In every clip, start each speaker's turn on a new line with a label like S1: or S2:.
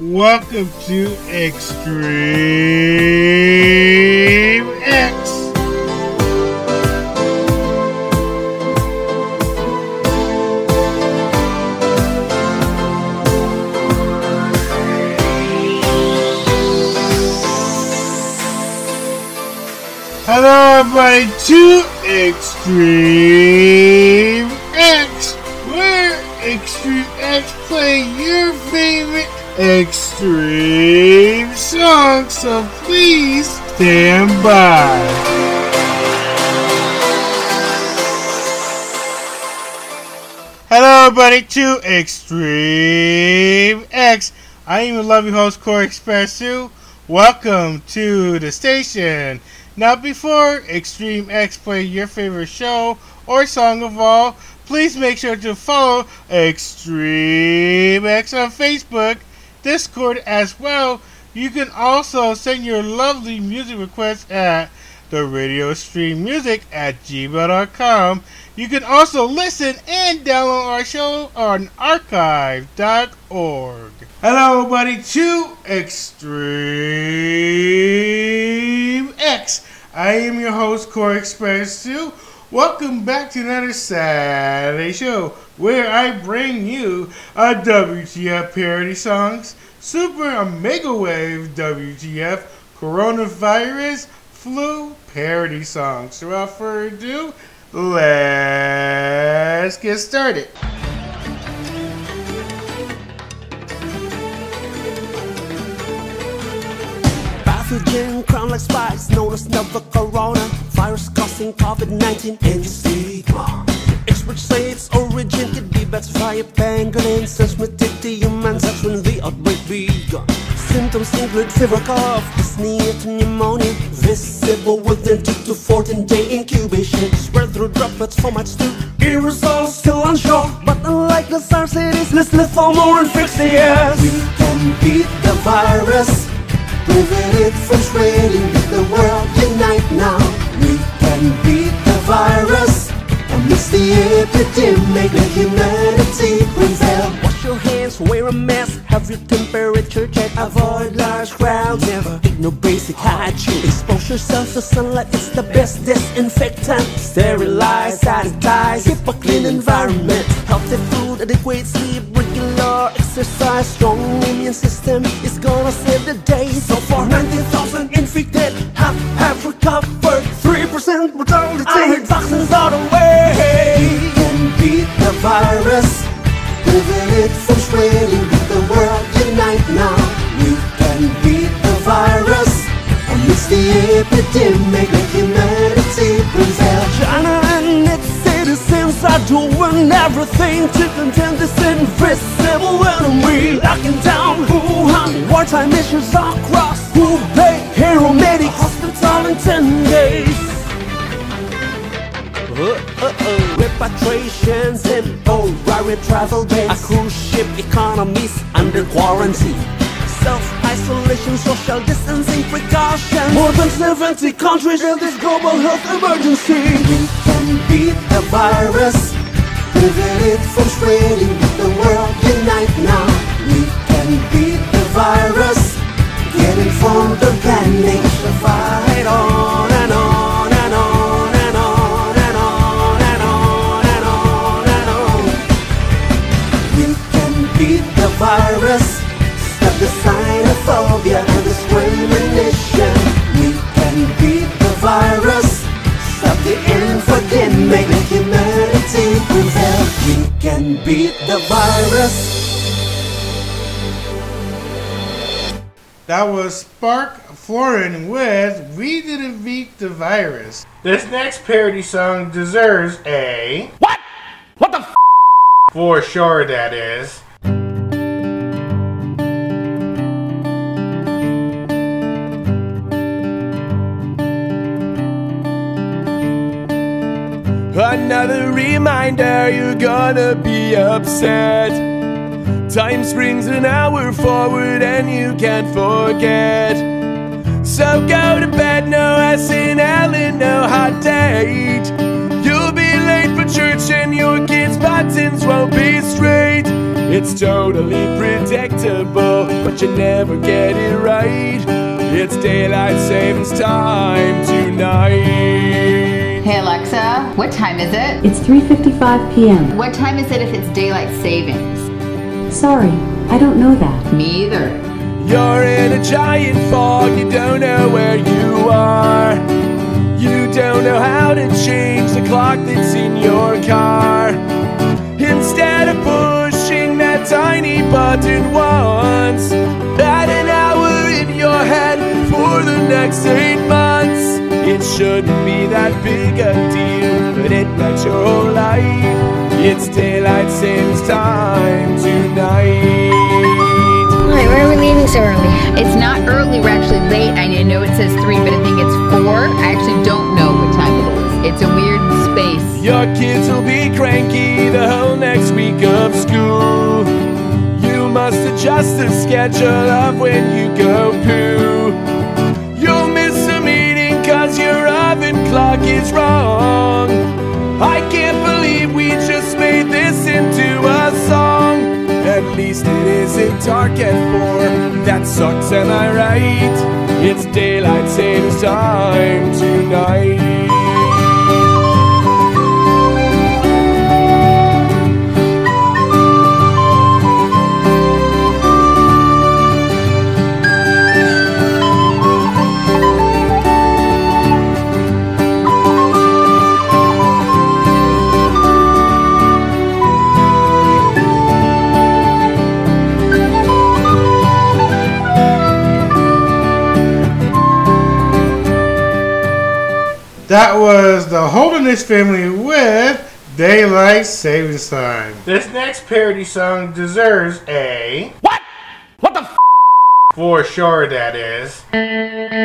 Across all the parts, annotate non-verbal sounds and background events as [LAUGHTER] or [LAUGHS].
S1: Welcome to Extreme X. Hello, everybody, to Extreme X, where Extreme X play your favorite extreme songs, so please stand by. Hello, everybody, to Extreme X. I am your lovely host, Corey Expressu. Welcome to the station. Now, before Extreme X play your favorite show or song of all, please make sure to follow Extreme X on Facebook, Discord as well. You can also send your lovely music requests at the radio stream music at gmail.com. You can also listen and download our show on archive.org. Hello, everybody, to Extreme X. I am your host, Corey Express 2. Welcome back to another Saturday show where I bring you a WTF parody songs, Super Omega Wave WTF, Coronavirus, Flu parody songs. So without further ado, let's get started.
S2: Crown like spikes, known as novel corona. Virus causing COVID-19 and stigma. Experts say its origin could be bats via pangolins transmitted to humans. That's when the outbreak began. Symptoms include fever, cough, dyspnea pneumonia. Visible within 2 to 14 day incubation. Spread through droplets, fomites to aerosols, still unsure. But unlike the SARS, it is less lethal, more infectious. We can beat the virus. Prevent it from spreading, let the world unite now. We can beat the virus. The epidemic, let humanity prevail. Wash your hands, wear a mask, have your temperature checked. Avoid large crowds, never ignore basic hygiene. Expose yourself to sunlight, it's the best disinfectant. Sterilize, sanitize, keep a clean environment. Healthy food, adequate sleep, regular exercise, strong immune system is gonna save the day. So far, 19,000 infected recovered. 3% mortality. I heard vaccines are the way. We can beat the virus. Prevent it from spreading. Let the world unite now. We can beat the virus. Amidst the epidemic, let humanity prevail. China and its citizens are doing everything to contain this invisible enemy. Locking down Wuhan, wartime missions across Hubei, hero medic hospital in 10 days. Uh-oh. Repatriations in O'Reilly travel days. A cruise ship economies under quarantine. Self-isolation, social distancing precautions. More than 70 countries in this global health emergency. We can beat the virus. Prevent it from spreading. The world unite now. We can beat the virus. Get informed, organic. The fight on and on and on and on and on and on and on and on. We can beat the virus. Stop the xenophobia and the. We can beat the virus. Stop the. Make humanity prevail. We can beat the virus.
S1: That was Spark Florin with We Didn't Beat the Virus. This next parody song deserves a.
S3: What? What the f?
S1: For sure, that is.
S4: Another reminder you're gonna be upset. Time springs an hour forward and you can't forget. So go to bed, no SNL and no hot date. You'll be late for church and your kids' buttons won't be straight.
S5: It's totally predictable, but you never get it right. It's daylight savings time tonight.
S3: Hey Alexa, what time is it?
S6: It's 3:55 p.m.
S3: What time is it if it's daylight savings?
S6: Sorry, I don't know that.
S3: Me either.
S5: You're in a giant fog, you don't know where you are. You don't know how to change the clock that's in your car. Instead of pushing that tiny button once, add an hour in your head for the next eight months. It shouldn't be that big a deal, but it makes your whole life. It's daylight savings time tonight.
S7: Why, why are we leaving so early?
S3: It's not early, we're actually late. I know it says three, but I think it's four. I actually don't know what time it is. It's a weird space.
S5: Your kids will be cranky the whole next week of school. You must adjust the schedule of when you go poo. You'll miss a meeting cause your oven clock is wrong. Into a song. At least it isn't dark at four. That sucks, am I right? It's daylight savings time tonight.
S1: That was the Holderness family with Daylight Savings Time. This next parody song deserves a. What? What the f? For sure, that is. [LAUGHS]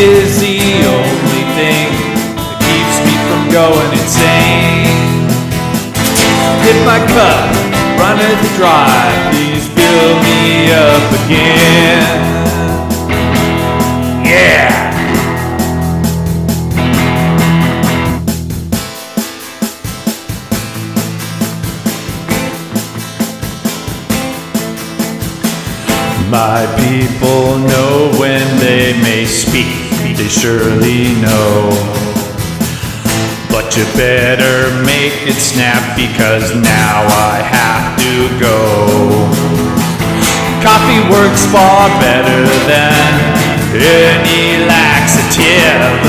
S8: is the only thing that keeps me from going insane. Hit my cup, run it dry, please fill me up again. Yeah! My people know when they may speak, they surely know. But you better make it snap because now I have to go. Coffee works far better than any laxative.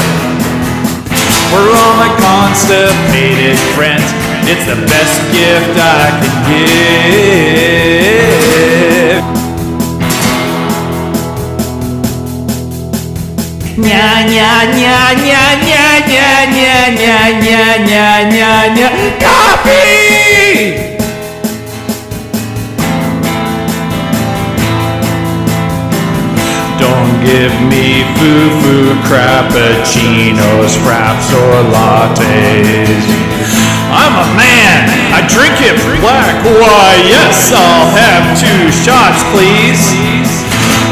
S8: For all my constipated friends, it's the best gift I can give. Ня Coffee! Don't give me foo-foo crappuccinos, fraps, or lattes. I'm a man. I drink it black. Why, yes, I'll have two shots, please.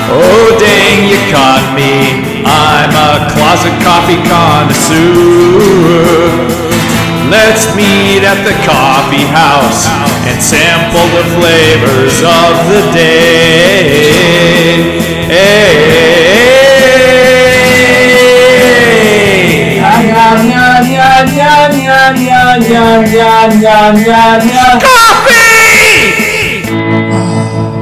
S8: Oh, dang, you caught me. I'm a closet coffee connoisseur. Let's meet at the coffee house and sample the flavors of the day. Coffee! Ah.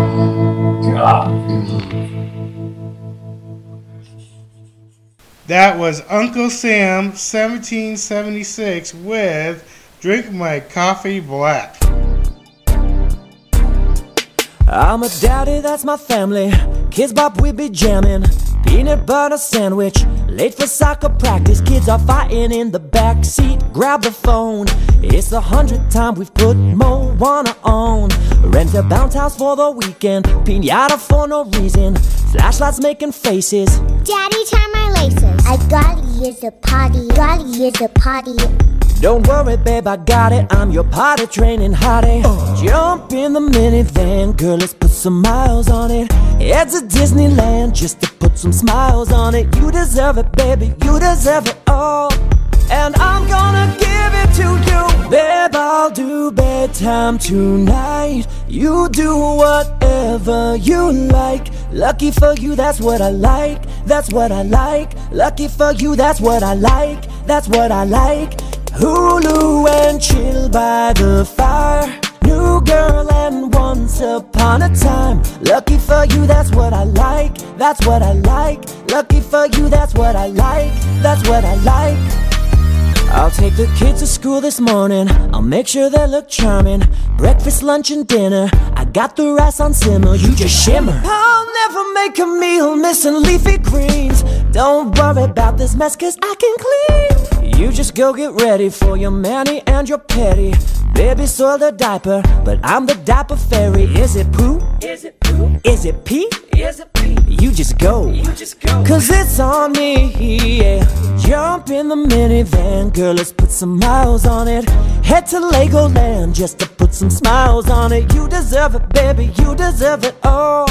S1: That was Uncle Sam 1776 with Drink My Coffee Black.
S9: I'm a daddy, that's my family. Kids bop, we be jamming. Peanut butter sandwich, late for soccer practice. Kids are fighting in the back seat. Grab the phone. It's the hundredth time we've put Moana on. Rent a bounce house for the weekend. Pinata for no reason. Flashlights making faces.
S10: Daddy, tie my laces. I gotta use the potty. Gotta use the potty.
S9: Don't worry, babe, I got it. I'm your potty training hottie. Jump in the minivan, girl, let's put some miles on it. Head to Disneyland just to some smiles on it. You deserve it, baby, you deserve it all. And I'm gonna give it to you. Babe, I'll do bedtime tonight. You do whatever you like. Lucky for you, that's what I like. That's what I like. Lucky for you, that's what I like. That's what I like. Hulu and chill by the fire. New girl and once upon a time. Lucky for you, that's what I like. That's what I like. Lucky for you, that's what I like. That's what I like. I'll take the kids to school this morning. I'll make sure they look charming. Breakfast, lunch, and dinner. I got the rice on simmer. You just shimmer. I'll never make a meal missing leafy greens. Don't worry about this mess, cause I can clean. You just go get ready for your manny and your petty. Baby soiled a diaper, but I'm the diaper fairy. Is it poo? Is it poo? Is it pee? Is it pee? You just go. You just go. Cause it's on me, yeah. Jump in the minivan, girl, let's put some miles on it. Head to Legoland just to put some smiles on it. You deserve it, baby, you deserve it all.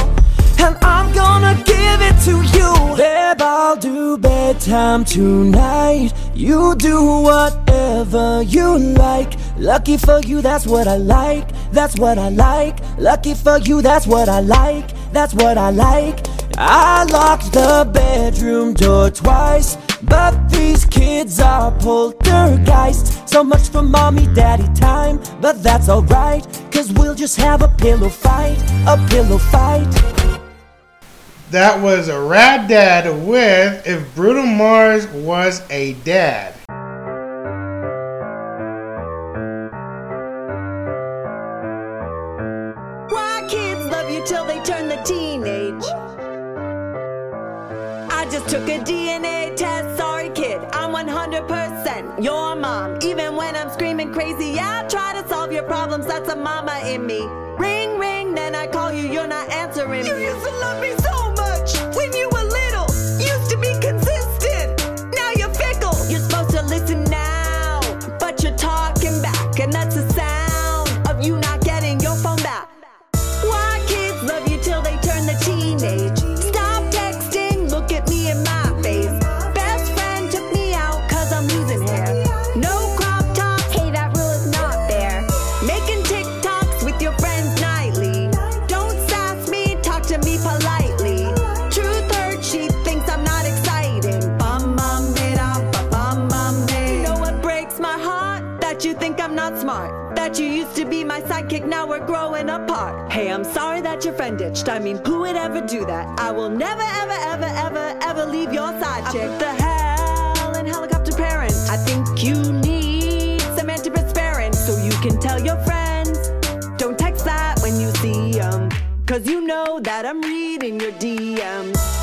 S9: And I'm gonna give it to you. Babe, I'll do bedtime tonight. You do whatever you like. Lucky for you, that's what I like. That's what I like. Lucky for you, that's what I like. That's what I like. I locked the bedroom door twice. But these kids are poltergeists. So much for mommy daddy time. But that's alright, cause we'll just have a pillow fight. A pillow fight.
S1: That was a Rad Dad with If Bruno Mars Was a Dad.
S11: Why kids love you till they turn the teenage? I just took a DNA test. Sorry, kid, I'm 100% your mom. Even when I'm screaming crazy, I try to solve your problems. That's a mama in me. Ring, ring, then I call you. You're not answering. You used to love me I mean, who would ever do that? I will never, ever, ever, ever, ever leave your side chick. The hell and helicopter parents. I think you need some antiperspirant so you can tell your friends. Don't text that when you see them. Cause you know that I'm reading your DMs.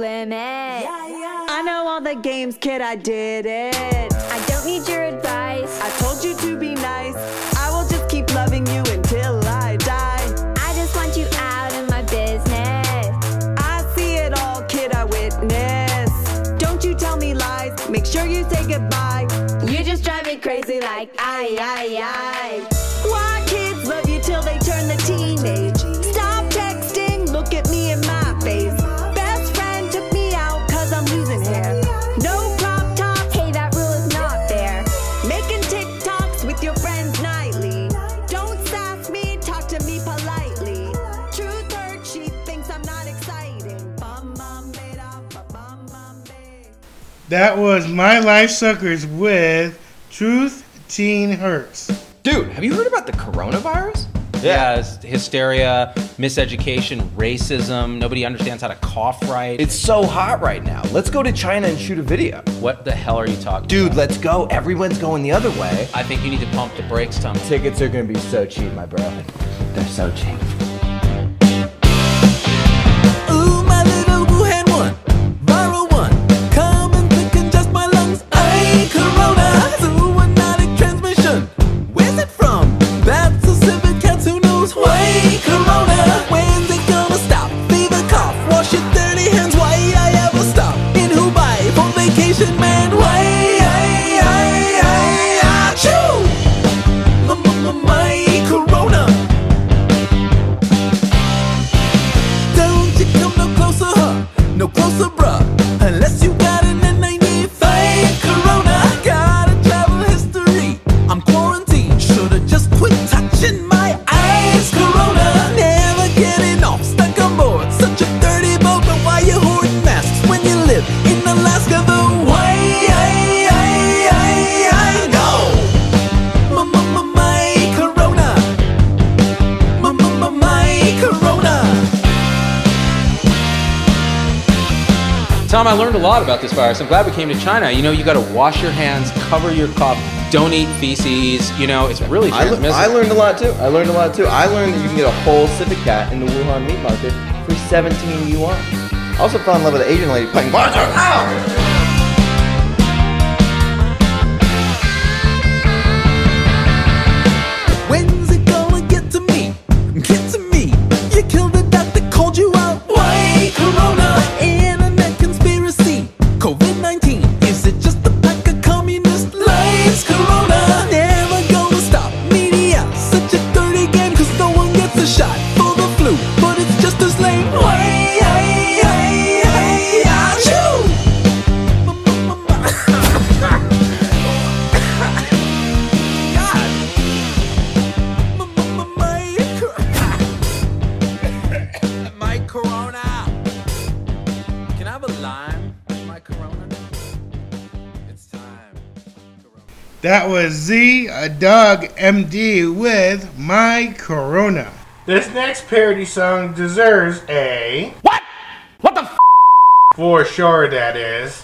S10: Way past your limit.
S11: I know all the games, kid, I did it.
S10: I don't need your advice.
S11: I told you to be nice. I will just keep loving you until I die.
S10: I just want you out of my business.
S11: I see it all, kid, I witness. Don't you tell me lies, make sure you say goodbye.
S10: You just drive me crazy like I, I, I. That
S1: was My Life Suckers with Truth Teen Hurts.
S12: Dude, have you heard about the coronavirus?
S13: Yeah, yeah hysteria, miseducation, racism. Nobody understands how to cough right.
S12: It's so hot right now. Let's go to China and shoot a video.
S13: What the hell are you talking
S12: Dude,
S13: about?
S12: let's go. Everyone's going the other way.
S13: I think you need to pump the brakes, Tom.
S12: Tickets are going to be so cheap, my bro. They're so cheap.
S13: about this virus. I'm glad we came to China. You know, you got to wash your hands, cover your cough, don't eat feces. You know, it's really
S12: I, le- I, learned a lot too. I learned a lot too. I learned that you can get a whole civet cat in the Wuhan meat market for 17 yuan. I also fell in love with an Asian lady playing
S4: Monster Power.
S1: That was Z, a dog, MD with My Corona. This next parody song deserves a. What? What the f? For sure, that is.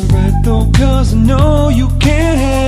S4: alright though, cause I know you can't have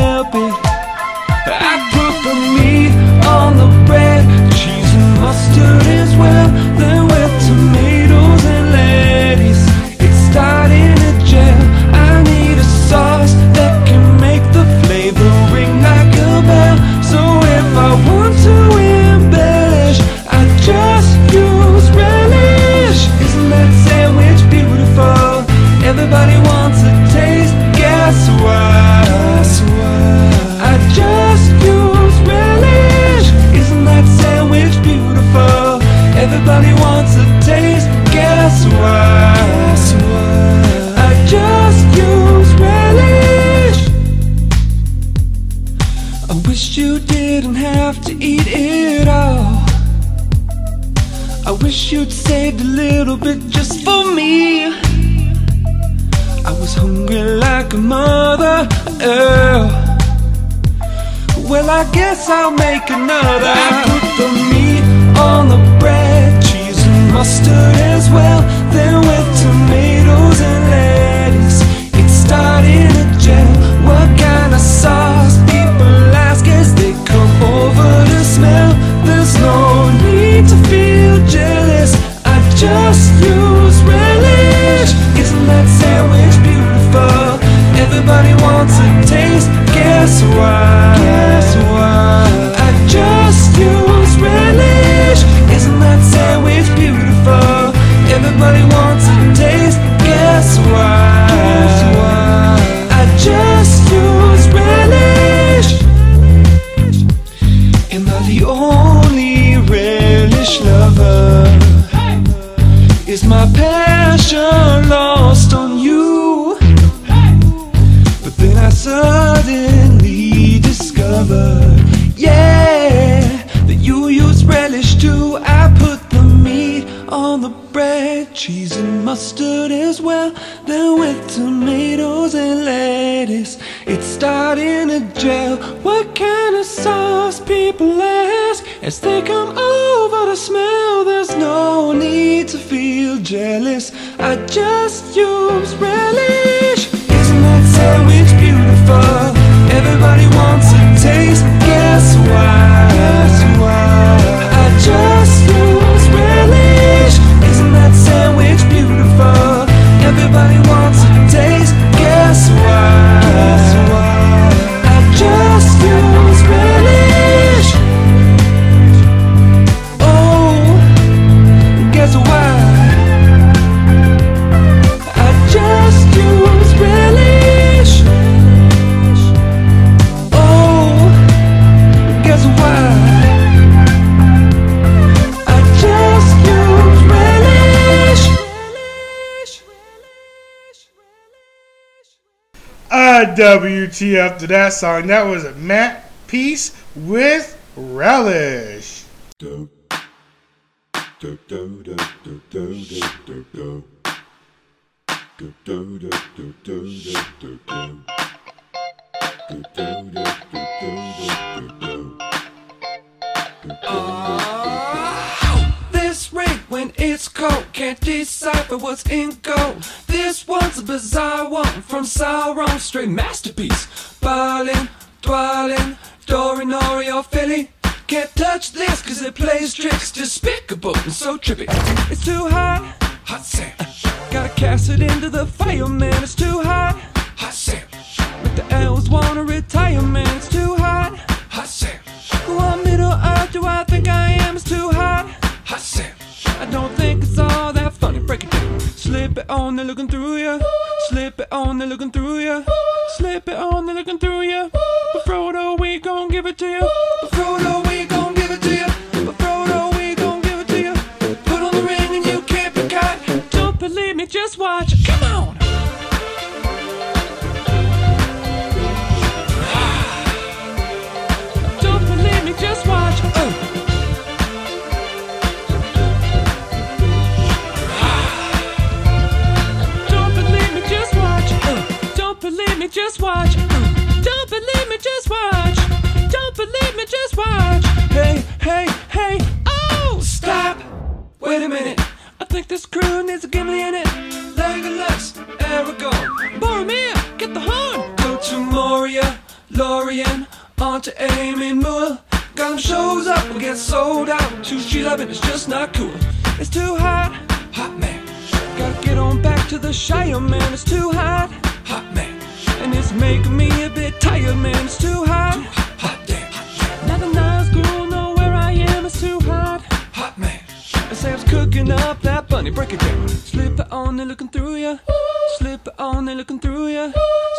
S1: WTF to that song. That was a Matt Peace with Relish.
S4: When it's cold can't decipher what's in gold. This one's a bizarre one from Sauron, straight masterpiece. Ballin', dwellin', Dorinori or Philly. Can't touch this cause it plays tricks despicable and so trippy. It's too hot, hot sand. Gotta cast it into the fire, man. It's too hot, hot sand. Make the elves wanna retire, man. It's too hot, hot sand. What middle earth do I think I am? It's too hot, hot sand. I don't think it's all that funny. Break it down. Slip it on, they're looking through ya. Slip it on, they're looking through ya. Slip it on, they're looking through ya. But Frodo, we gon' give it to you. But Frodo, we gon' give it to you. But Frodo, we gon' give it to you. Put on the ring and you can't be caught. Don't believe me, just just watch. Uh. Don't believe me, just watch. Don't believe me, just watch. Hey, hey, hey, oh! Stop! Wait a minute. I think this crew needs a gimli in it. Legolas, Aragorn, Boromir, get the horn. Go to Moria, Lorien, on to Aemon Moore. Gollum shows up and gets sold out. Two sheet up it's just not cool. It's too hot, hot man. Gotta get on back to the Shire, man. It's too hot, hot man. And it's making me a bit tired, man. It's too hot, hot damn. Now the nice girl know where I am. It's too hot, hot man. And Sam's cooking up that bunny. Break it down. Slip it on, they're looking through ya. Slip it on, they're looking through ya.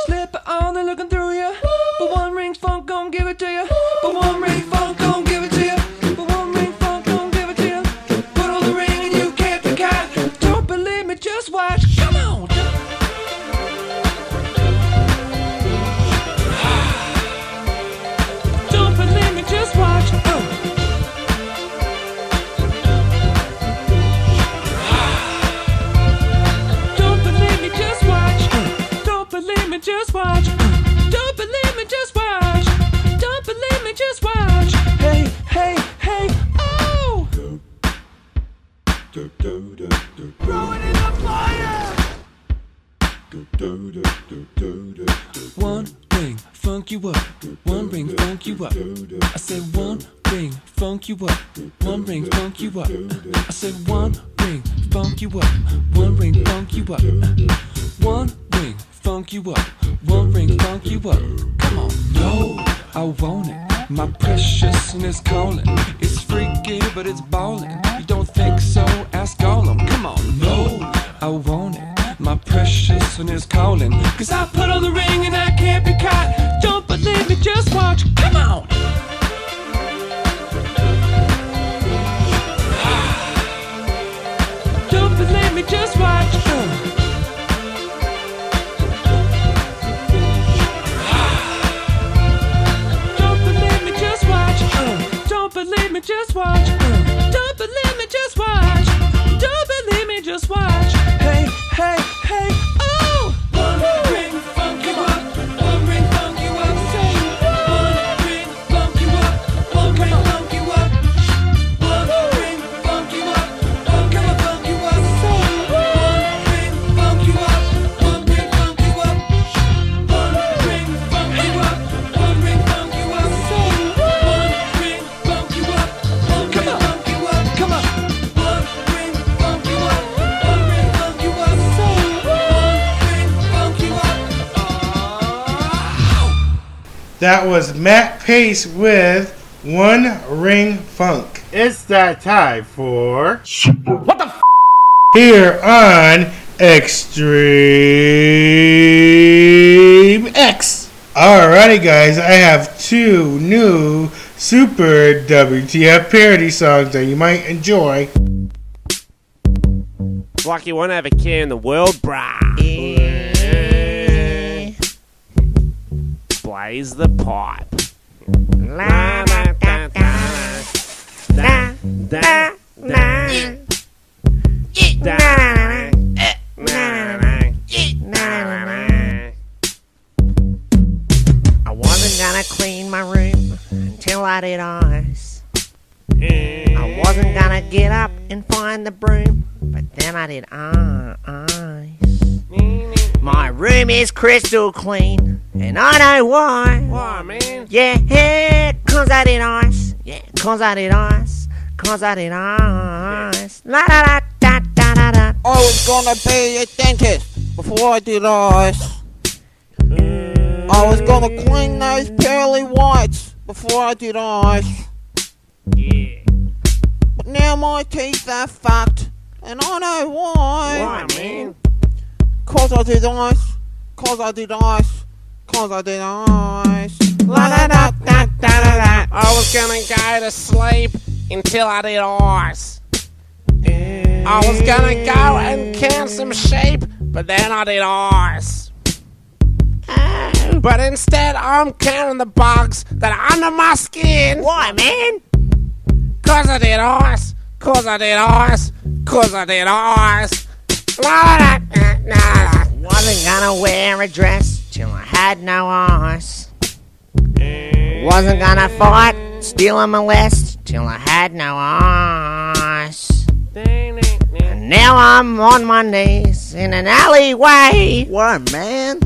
S4: Slip it on, they're looking through ya. But one ring funk gon' give it to ya. But one ring funk gon'
S1: here on Extreme X. Alrighty, guys, I have two new super WTF parody songs that you might enjoy.
S14: Like you won't have a care in the world, brah. Blaze the pipe. La, da, da, da, da, da, da.
S15: I wasn't gonna clean my room until I did ice. I wasn't gonna get up and find the broom, but then I did ice. My room is crystal clean, and I know why.
S14: Why, man?
S15: Yeah, cause I did ice. Yeah, cause I did ice. Cause I did ice. La da da.
S16: I was gonna be a dentist before I did eyes. I was gonna clean those pearly whites before I did eyes.
S14: Yeah.
S16: But now my teeth are fucked, and I know why.
S14: Why, man?
S16: Cause I did ice. Cause I did ice. Cause I did ice. La da da da da da da.
S14: I was gonna go to sleep until I did ice. I was gonna go and count some sheep, but then I did ice. But instead, I'm counting the bugs that are under my skin.
S15: Why, man?
S14: Cause I did ice. Cause I did ice. Cause I did ice.
S15: Wasn't gonna wear a dress till I had no ice. Wasn't gonna fight, steal and molest till I had no ice. And now I'm on my knees in an alleyway.
S16: Why, man?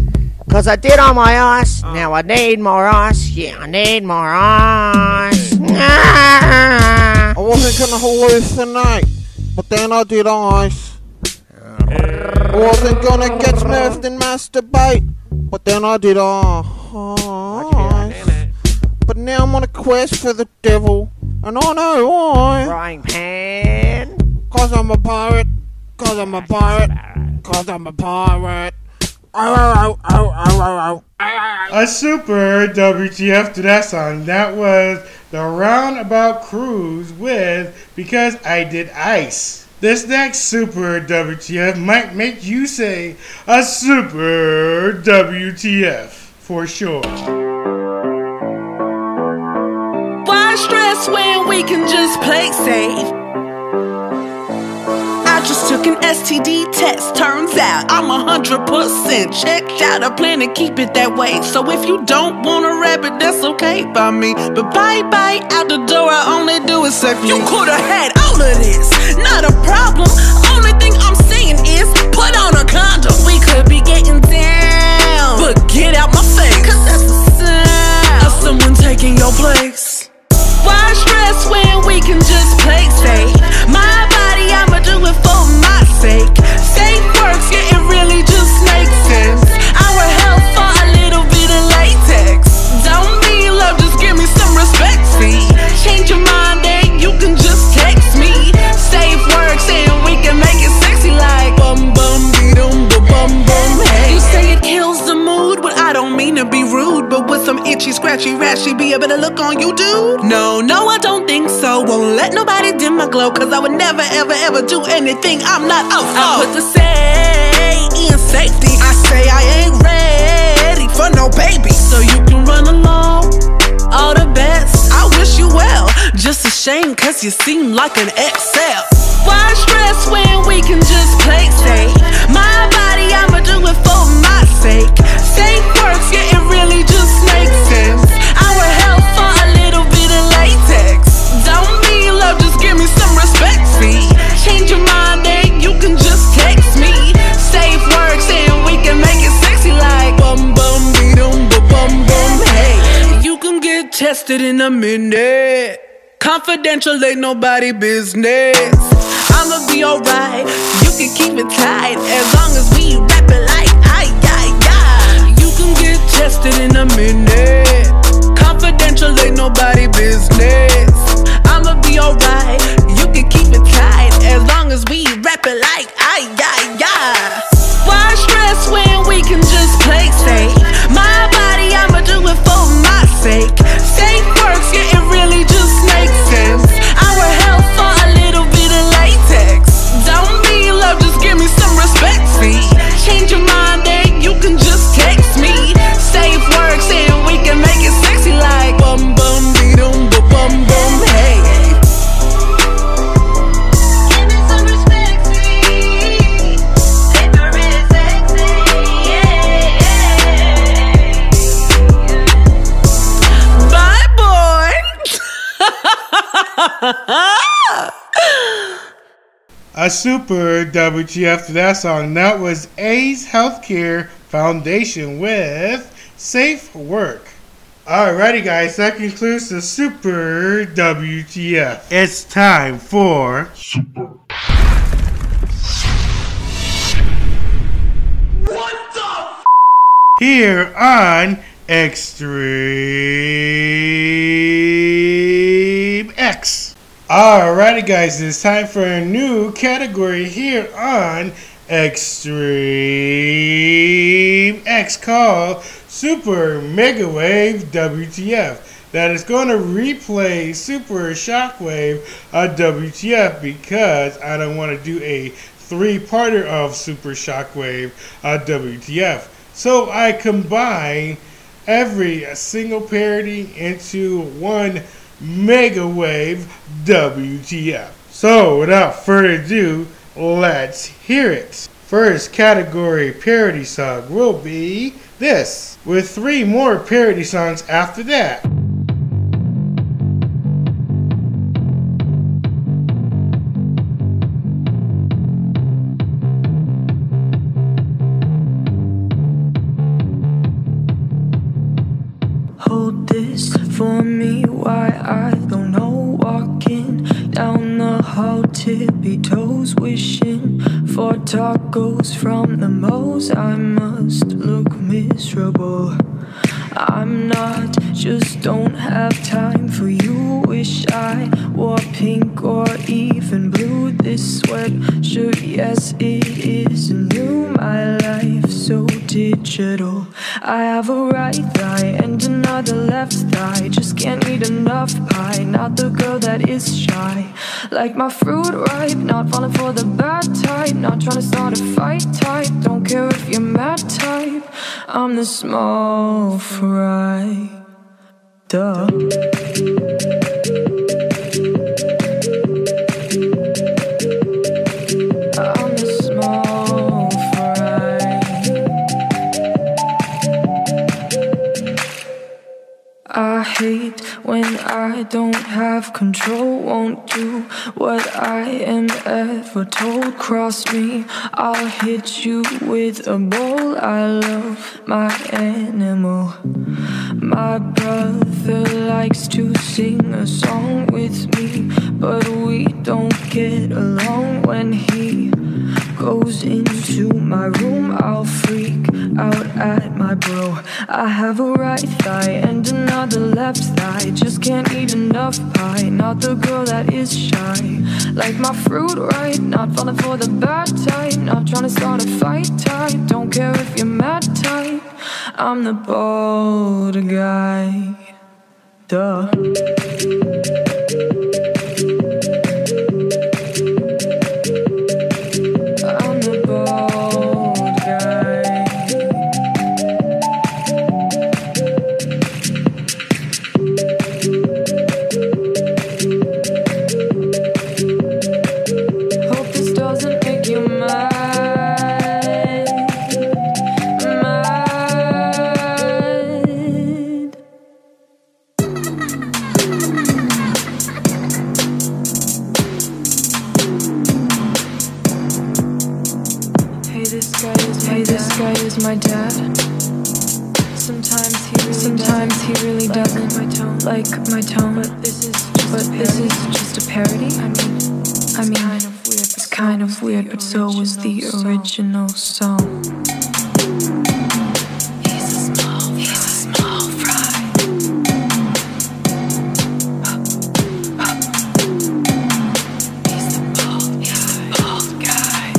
S15: Cause I did all my ice, oh. now I need more ice. Yeah, I need more ice.
S16: I wasn't gonna hallucinate, but then I did ice. I wasn't gonna get smurfed and masturbate, but then I did ice. But now I'm on a quest for the devil, and I know why.
S15: Frying pan.
S16: Cause I'm a pirate, cause I'm a pirate, cause I'm a pirate.
S1: A super WTF to that song. That was the Roundabout Cruise with Because I Did Ice. This next super WTF might make you say a super WTF for sure.
S17: Why stress when we can just play safe? Just took an STD test. Turns out I'm a hundred percent checked out. I plan to keep it that way. So if you don't want a rabbit, that's okay by me. But bye bye out the door. I only do it safely. You coulda had all of this, not a problem. Only thing I'm saying is put on a condom. We could be getting down, but get out my face. Cause that's the sound of someone taking your place. Why stress when we can just play safe? My I'ma do it for my sake. Some itchy, scratchy, rashy, be a better look on you, dude. No, no, I don't think so. Won't let nobody dim my glow, cause I would never, ever, ever do anything I'm not up for. I put the say in safety. I say I ain't ready for no baby, so you can run along. All the best, I wish you well. Just a shame, cause you seem like an XL. Why stress when we can just play safe? My body, I'ma do it for my sake. Safe works, yeah, it really Tested in a minute. Confidential ain't nobody business. I'ma be alright. You can keep it tight as long as we rap it like I, I, I. You can get tested in a minute. Confidential ain't nobody business. I'ma be alright. You can keep it tight as long as we rap it like I, I, I. A
S1: super WTF to that song. That was AIDS Healthcare Foundation with Safe Work. Alrighty, guys, that concludes the Super WTF. It's time for Super.
S2: What the?
S1: Here on Extreme X. Alrighty, guys, it's time for a new category here on Extreme X called Super Mega Wave WTF. That is going to replay Super Shockwave uh, WTF because I don't want to do a three parter of Super Shockwave uh, WTF. So I combine every single parody into one Mega Wave WTF. So, without further ado, let's hear it. First category parody song will be this, with three more parody songs after that.
S18: Tacos from the most I must look miserable. I'm not, just don't have time for you. Wish I wore pink or even blue. This sweatshirt, yes, it is new. My life so digital. I have a right thigh and another left thigh. Just can't eat enough pie. Not the girl that is shy. Like my fruit ripe, not falling for the. Not trying to start a fight type. Don't care if you're mad type. I'm the small fry. Duh. Have control. Won't do what I am ever told. Cross me, I'll hit you with a bowl. I love my animal. My brother likes to sing a song with me, but we don't get along when he goes into my room. I'll freak out at my bro. I have a right thigh and another left thigh. Just can't eat enough pie. Not the girl that is shy. Like my fruit right, not falling for the bad type. Not trying to start a fight type. Don't care if you're mad type. I'm the bold guy. Duh. Doesn't my tone like my tone. But this is just but this is just a parody. I mean, I mean, kind of weird. It's kind of weird, but so was the original song. He's a small, he's a small fry. He's the bald, he's the bald guy.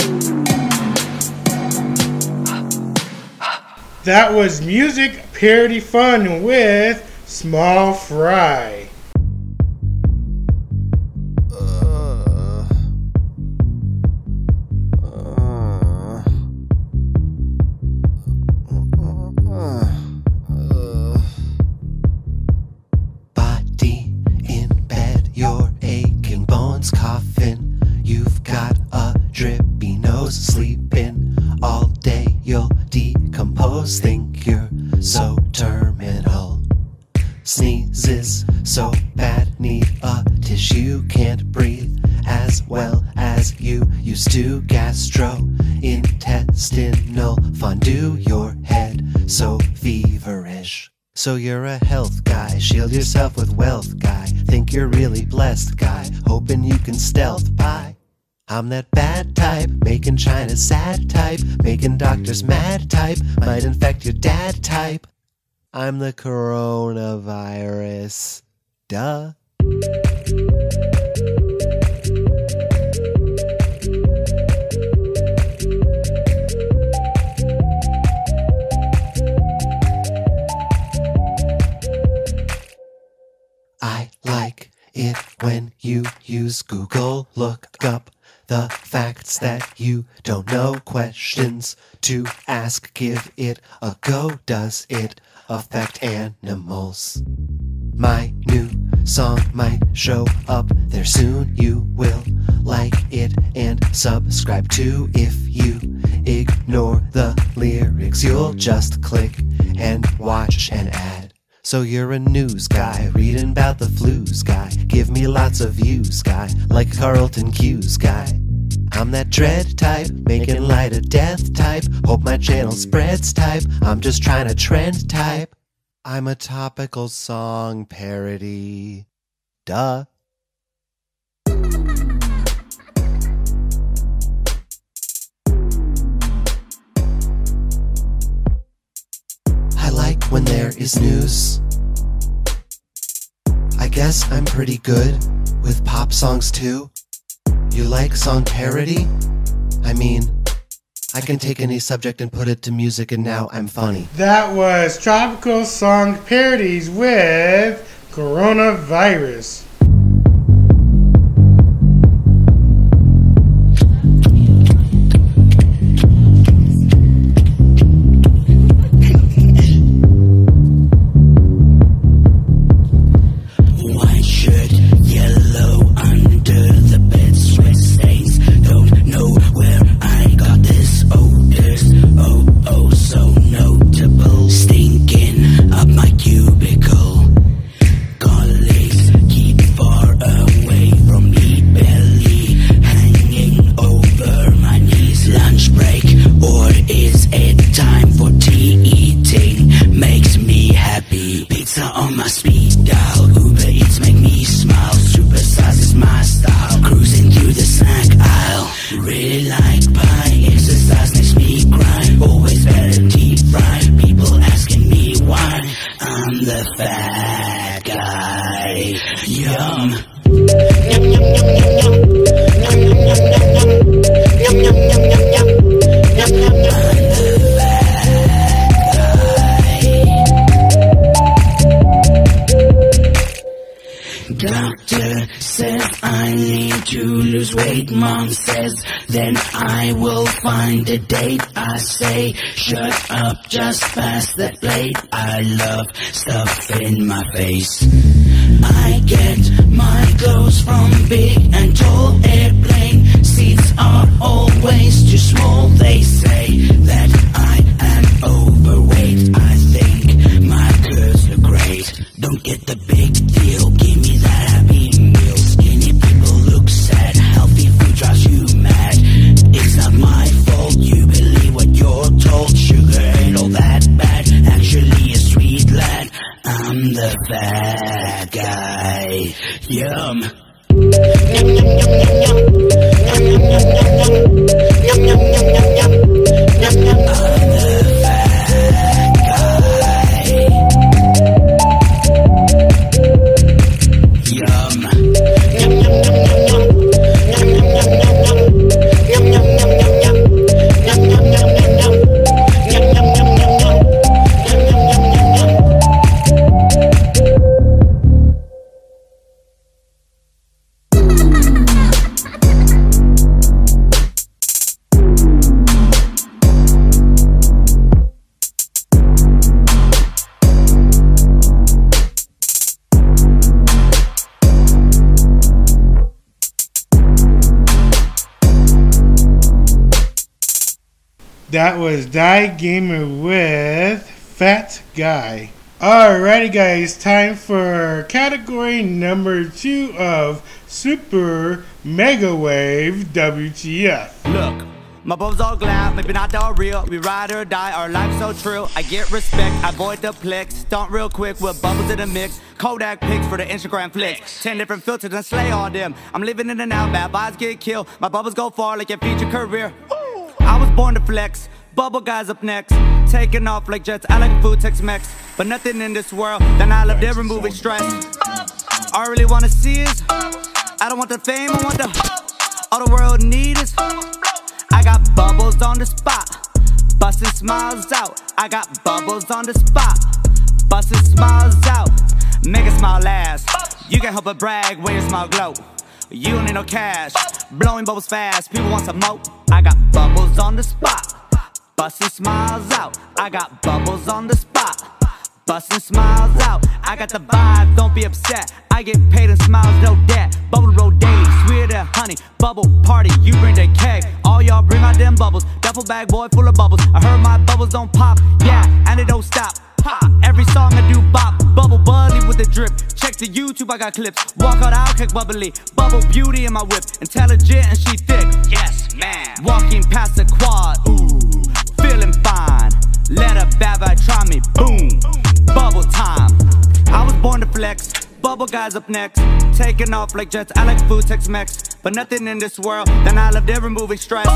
S1: That was music parody fun with Small Fry.
S19: I'm that bad type, making China sad type, making doctors mad type, might infect your dad type. I'm the coronavirus. Duh. I like it when you use Google. Look up the facts that you don't know. Questions to ask. Give it a go. Does it affect animals? My new song might show up there soon. You will like it and subscribe to. If you ignore the lyrics, you'll just click and watch an ad. So you're a news guy, reading about the flu's guy. Give me lots of views guy, like Carlton Hughes guy. I'm that dread type, making light of death type. Hope my channel spreads type. I'm just trying to trend type. I'm a topical song parody. Duh. When there is news. I guess I'm pretty good with pop songs too. You like song parody? I mean, I can take any subject and put it to music and now I'm funny.
S20: That was Tropical Song Parodies with Coronavirus.
S1: In
S20: Die Gamer with Fat Guy.
S1: Alrighty, guys, time for category number two of Super Mega Wave WTF.
S21: Look, my bubbles all glad, maybe not all real. We ride or die, our life's so true. I get respect, I avoid the flicks. Stunt real quick with bubbles in the mix. Kodak pics for the Instagram flicks. Ten different filters and slay all them. I'm living in and out, bad vibes get killed. My bubbles go far like your future career. I was born to flex. Bubble guys up next. Taking off like jets, I like food Tex Mex. But nothing in this world, then I love they're removing stress. I really wanna see is, I don't want the fame, I want the, all the world need is. I got bubbles on the spot, busting smiles out. I got bubbles on the spot, busting smiles out. Make a smile last. You can't help but brag when your smile glow. You don't need no cash, blowing bubbles fast. People want some more. I got bubbles on the spot, busting smiles out. I got bubbles on the spot. Busting smiles out, I got the vibe, don't be upset. I get paid in smiles, no debt. Bubble roll daily, sweeter than honey. Bubble party, you bring the keg. All y'all bring out them bubbles. Duffel bag boy full of bubbles. I heard my bubbles don't pop, yeah, and it don't stop. Every song I do bop. Bubble bubbly with the drip. Check the YouTube, I got clips. Walk out, I'll kick bubbly. Bubble beauty in my whip. Intelligent and she thick. Yes, man. Walking past the quad, ooh, feeling fine. Let a vibe try me, boom. Bubble time. I was born to flex. Bubble guys up next. Taking off like jets. I like food Tex Mex. But nothing in this world, then I love they're removing stress.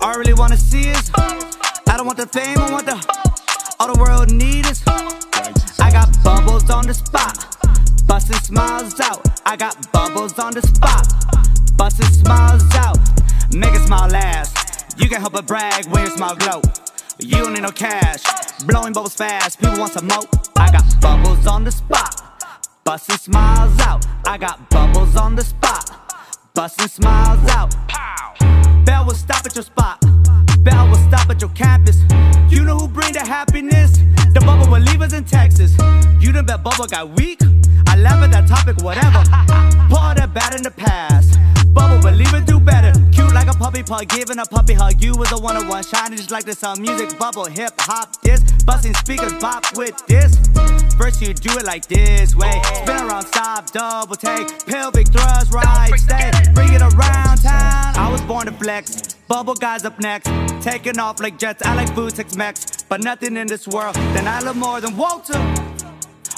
S21: All I really wanna see is, I don't want the fame, I want the, all the world need is. I got bubbles on the spot. Busting smiles out. I got bubbles on the spot. Busting smiles out. Make a smile last. You can help but brag when your smile glow. You don't need no cash. Blowing bubbles fast. People want some more. I got bubbles on the spot. Busting smiles out. I got bubbles on the spot. Busting smiles out. Bell will stop at your spot. Bell will stop at your campus. You know who bring the happiness? The bubble believers in Texas. You done bet bubble got weak? I laugh at that topic, whatever. All that bad in the past. Bubble believer do better. Like a puppy pug, giving a puppy hug. You was a one on one, shining just like the sun. Music, bubble, hip hop, this. Busting speakers, bop with this. First you do it like this way. Spin around, stop, double take. Pelvic thrust, right, stay. Bring it around town. I was born to flex. Bubble guys up next. Taking off like jets. I like food Tex Mex. But nothing in this world, then I love more than Walter.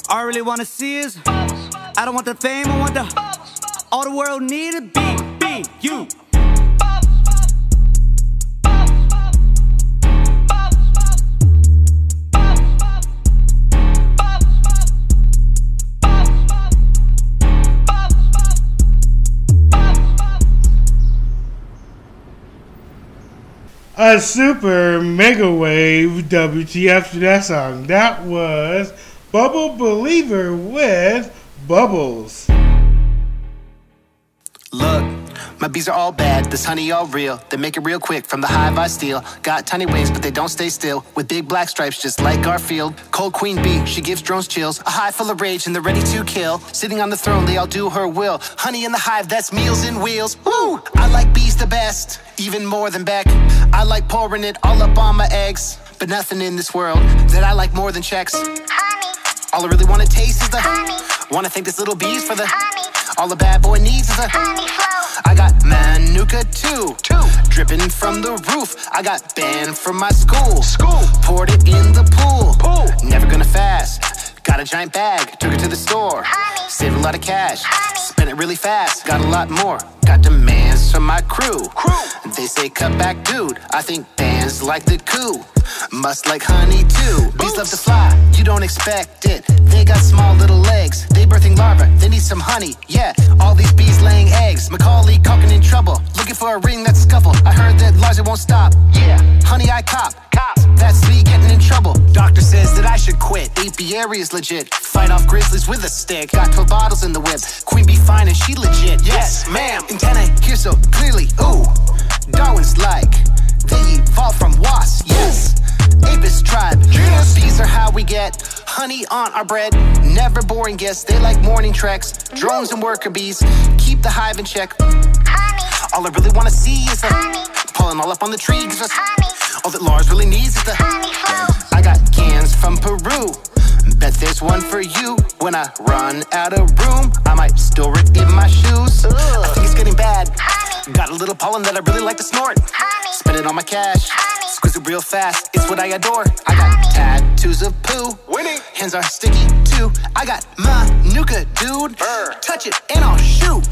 S21: All I really wanna see is I don't want the fame, I want the all the world need to be, be
S1: A super mega wave WTF to that song. That was Bubble Believer with Bubbles.
S22: Look, my bees are all bad, this honey all real. They make it real quick from the hive I steal. Got tiny wings, but they don't stay still. With big black stripes, just like Garfield. Cold queen bee, she gives drones chills. A hive full of rage, and they're ready to kill. Sitting on the throne, they all do her will. Honey in the hive, that's meals and wheels. Woo! I like bees the best, even more than Beck. I like pouring it all up on my eggs. But nothing in this world that I like more than checks. Honey. All I really wanna taste is the honey. Wanna thank this little bees for the honey. All the bad boy needs is a honey flow. I got Manuka too, two dripping from the roof. I got banned from my school, school poured it in the pool. pool. Never gonna fast. Got a giant bag, took it to the store. Saved a lot of cash, spent it really fast. Got a lot more. Got demands from my crew. crew. They say cut back, dude. I think bands like the coup. Must like honey too. Bees love to fly, you don't expect it. They got small little legs. They birthing larvae, they need some honey. Yeah, all these bees laying eggs. Macaulay Culkin in trouble, looking for a ring that's scuffle. I heard that larvae won't stop. Yeah, honey I cop. Cop. That's me getting in trouble. Doctor says that I should quit. Apiary is legit. Fight off grizzlies with a stick. Got 12 bottles in the whip. Queen bee fine and she legit. Yes, ma'am. Antenna hear so clearly. Ooh, Darwin's like. They evolved from wasps, yes. Apis tribe, yes. Bees are how we get honey on our bread. Never boring guests, they like morning treks. Drones and worker bees keep the hive in check. Honey. All I really wanna see is the honey. Pulling all up on the tree, cause honey. all that Lars really needs is the honey. I got cans from Peru. Bet there's one for you. When I run out of room, I might store it in my shoes. I think it's getting bad. Got a little pollen that I really like to snort. Spend it on my cash. Squeeze it real fast. It's what I adore. I got tattoos of poo. Winning. Hands are sticky too. I got my nuka dude. Touch it and I'll shoot.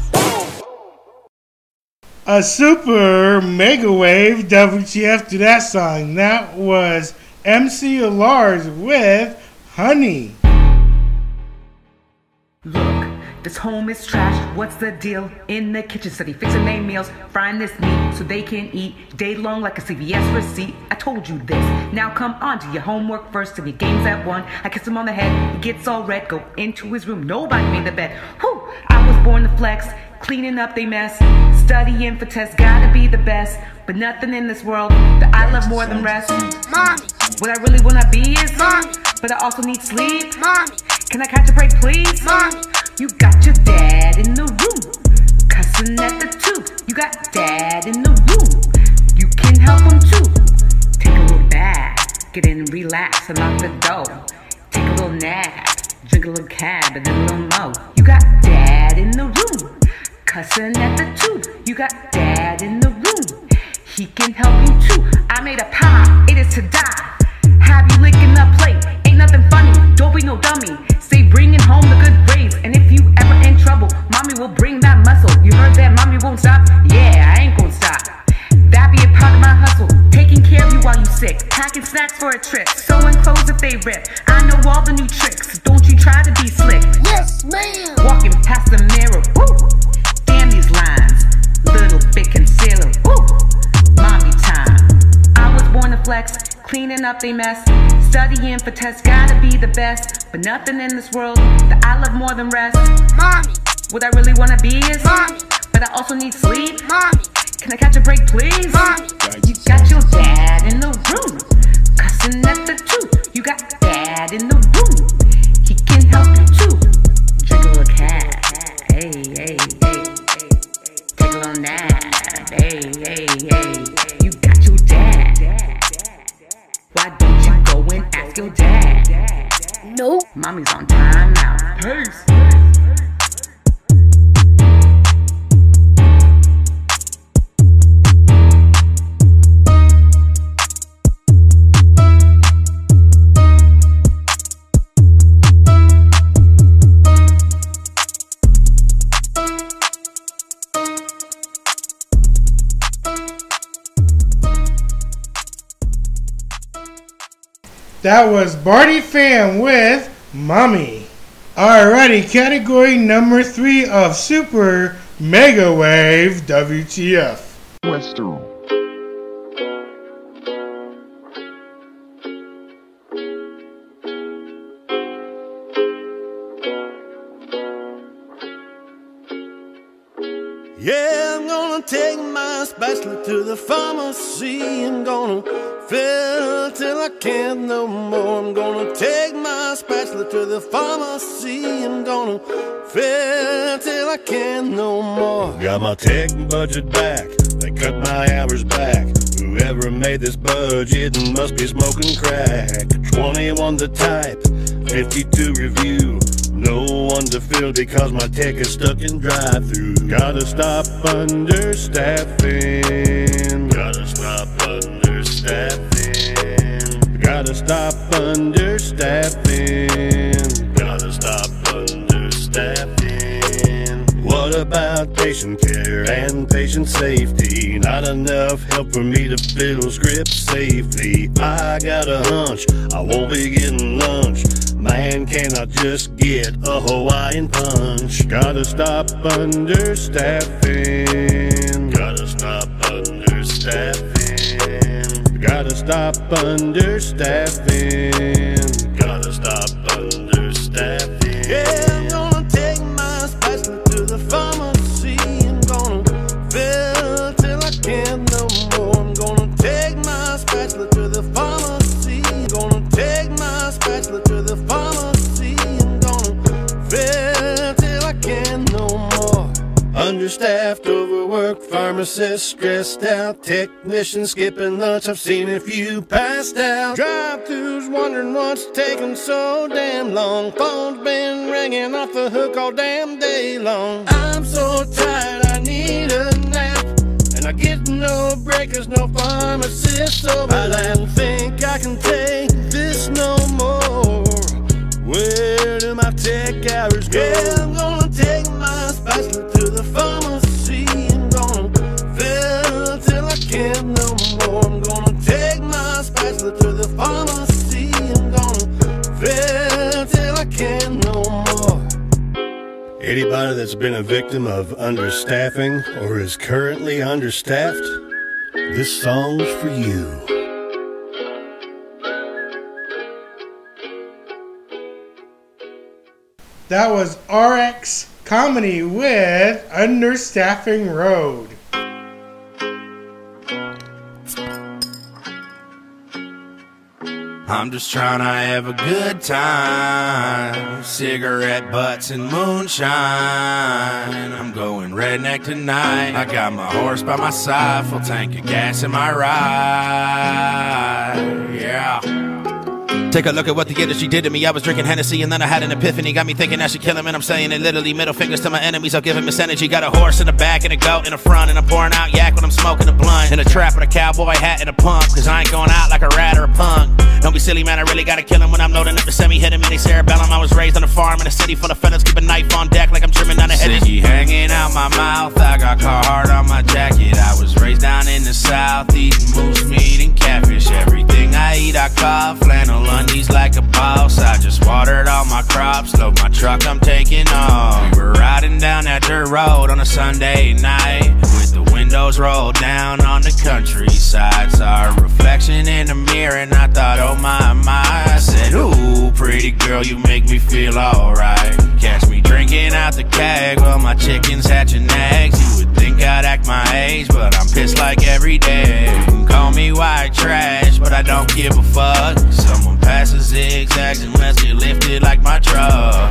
S1: A super mega wave WTF to that song. That was MC Lars with Honey.
S23: Look, this home is trash. What's the deal? In the kitchen study, fixing their meals, frying this meat so they can eat day long like a CVS receipt. I told you this. Now come on to your homework first and your games at one. I kiss him on the head, he gets all red. Go into his room, nobody made the bed. Whew, I was born to flex, cleaning up they mess, studying for tests, gotta be the best. But nothing in this world that I love more than rest. Mommy, what I really wanna be is mommy, but I also need sleep. Mommy, can I catch a break, please? Mommy, you got your dad in the room, cussing at the tooth. You got dad in the room, you can help him too. Take a little bath, get in and relax and lock the door. Take a little nap, drink a little cab and then a little mo. You got dad in the room, cussing at the tooth. You got dad in the room, he can help you too. I made a pie, it is to die. Have you licking the plate? Ain't nothing funny, don't be no dummy. Stay bringing home the good grades, and if you ever in trouble, mommy will bring that muscle. You heard that mommy won't stop? Yeah, I ain't gonna stop. That be a part of my hustle. Taking care of you while you sick. Packing snacks for a trip. Sewing clothes if they rip. I know all the new tricks. Don't you try to be slick. Yes, ma'am. Walking past the mirror. Woo. These lines. Little bit concealer. Woo. Mommy time. I was born to flex. Cleaning up they mess. Studying for tests. Gotta be the best. But nothing in this world that I love more than rest. Mommy. What I really wanna be is mommy. But I also need sleep. Mommy. Can I catch a break, please? Mommy. You got your dad in the room. Cussing at the tooth. You got dad in the room. He can help you too. Drink a little cat. Hey, hey, Hey, hey, hey. You got your dad. Why don't you go and ask your dad? Nope. Mommy's on time now. Peace.
S1: That was Barty Fam with Mommy. Alrighty, category number three of Super Mega Wave WTF.
S24: Western.
S5: Yeah, I'm gonna take my spatula to the pharmacy. I'm gonna fill till I can't no more. I'm gonna take my spatula to the pharmacy. I'm gonna fill till I can't no more.
S25: Got my tech budget back. They cut my hours back. Whoever made this budget must be smoking crack. 21 the type, 52 review. No one to fill because my tech is stuck in drive through. Gotta stop understaffing. Gotta stop understaffing. Gotta stop understaffing. Gotta stop understaffing. What about patient care and patient safety? Not enough help for me to fill scripts safely. I got a hunch I won't be getting lunch. Can I just get a Hawaiian punch? Gotta stop understaffing. Gotta stop understaffing. Gotta stop understaffing. Gotta stop understaffing.
S5: Yeah,
S25: pharmacist stressed out, technician skipping lunch. I've seen a few passed out. Drive-throughs wondering what's taking so damn long. Phone's been ringing off the hook all damn day long. I'm so tired, I need a nap. And I get no breakers, no pharmacist over. I don't think I can take this no more. Where do my tech hours go? Yeah, I'm gonna take my spatula to the pharmacy. Can't no more. I'm gonna take my spatula to the pharmacy. I'm gonna fill till I can't no more. Anybody that's been a victim of understaffing or is currently understaffed, this song's for you.
S1: That was RX Comedy with Understaffing Road.
S26: I'm just trying to have a good time. Cigarette butts and moonshine. I'm going redneck tonight. I got my horse by my side, full tank of gas in my ride. Yeah. Take a look at what the industry did to me. I was drinking Hennessy and then I had an epiphany. Got me thinking I should kill him, and I'm saying it literally. Middle fingers to my enemies. I'll give him this energy. Got a horse in the back and a goat in the front, and I'm pouring out yak when I'm smoking a blunt. In a trap with a cowboy hat and a pump, cause I ain't going out like a rat or a punk. Don't be silly, man. I really gotta kill him when I'm loading up the semi. Hit him in the cerebellum. I was raised on a farm in a city full of fellas. Keep a knife on deck like I'm trimming down a hedges. Sticky hanging out my mouth. I got Carhartt on my jacket. I was raised down in the south, eating moose meat and catfish. Everything I eat, I call flannel undies like a boss. I just watered all my crops. Load my truck, I'm taking off. We were riding down that dirt road on a Sunday night with the windows rolled down on the countryside. Saw a reflection in the mirror and I thought, oh my, my. I said, ooh, pretty girl, you make me feel alright. Catch me drinking out the keg while my chickens hatching eggs. You would think I'd act my age, but I'm pissed like every day. Call me white trash, but I don't give a fuck. Someone passes zigzags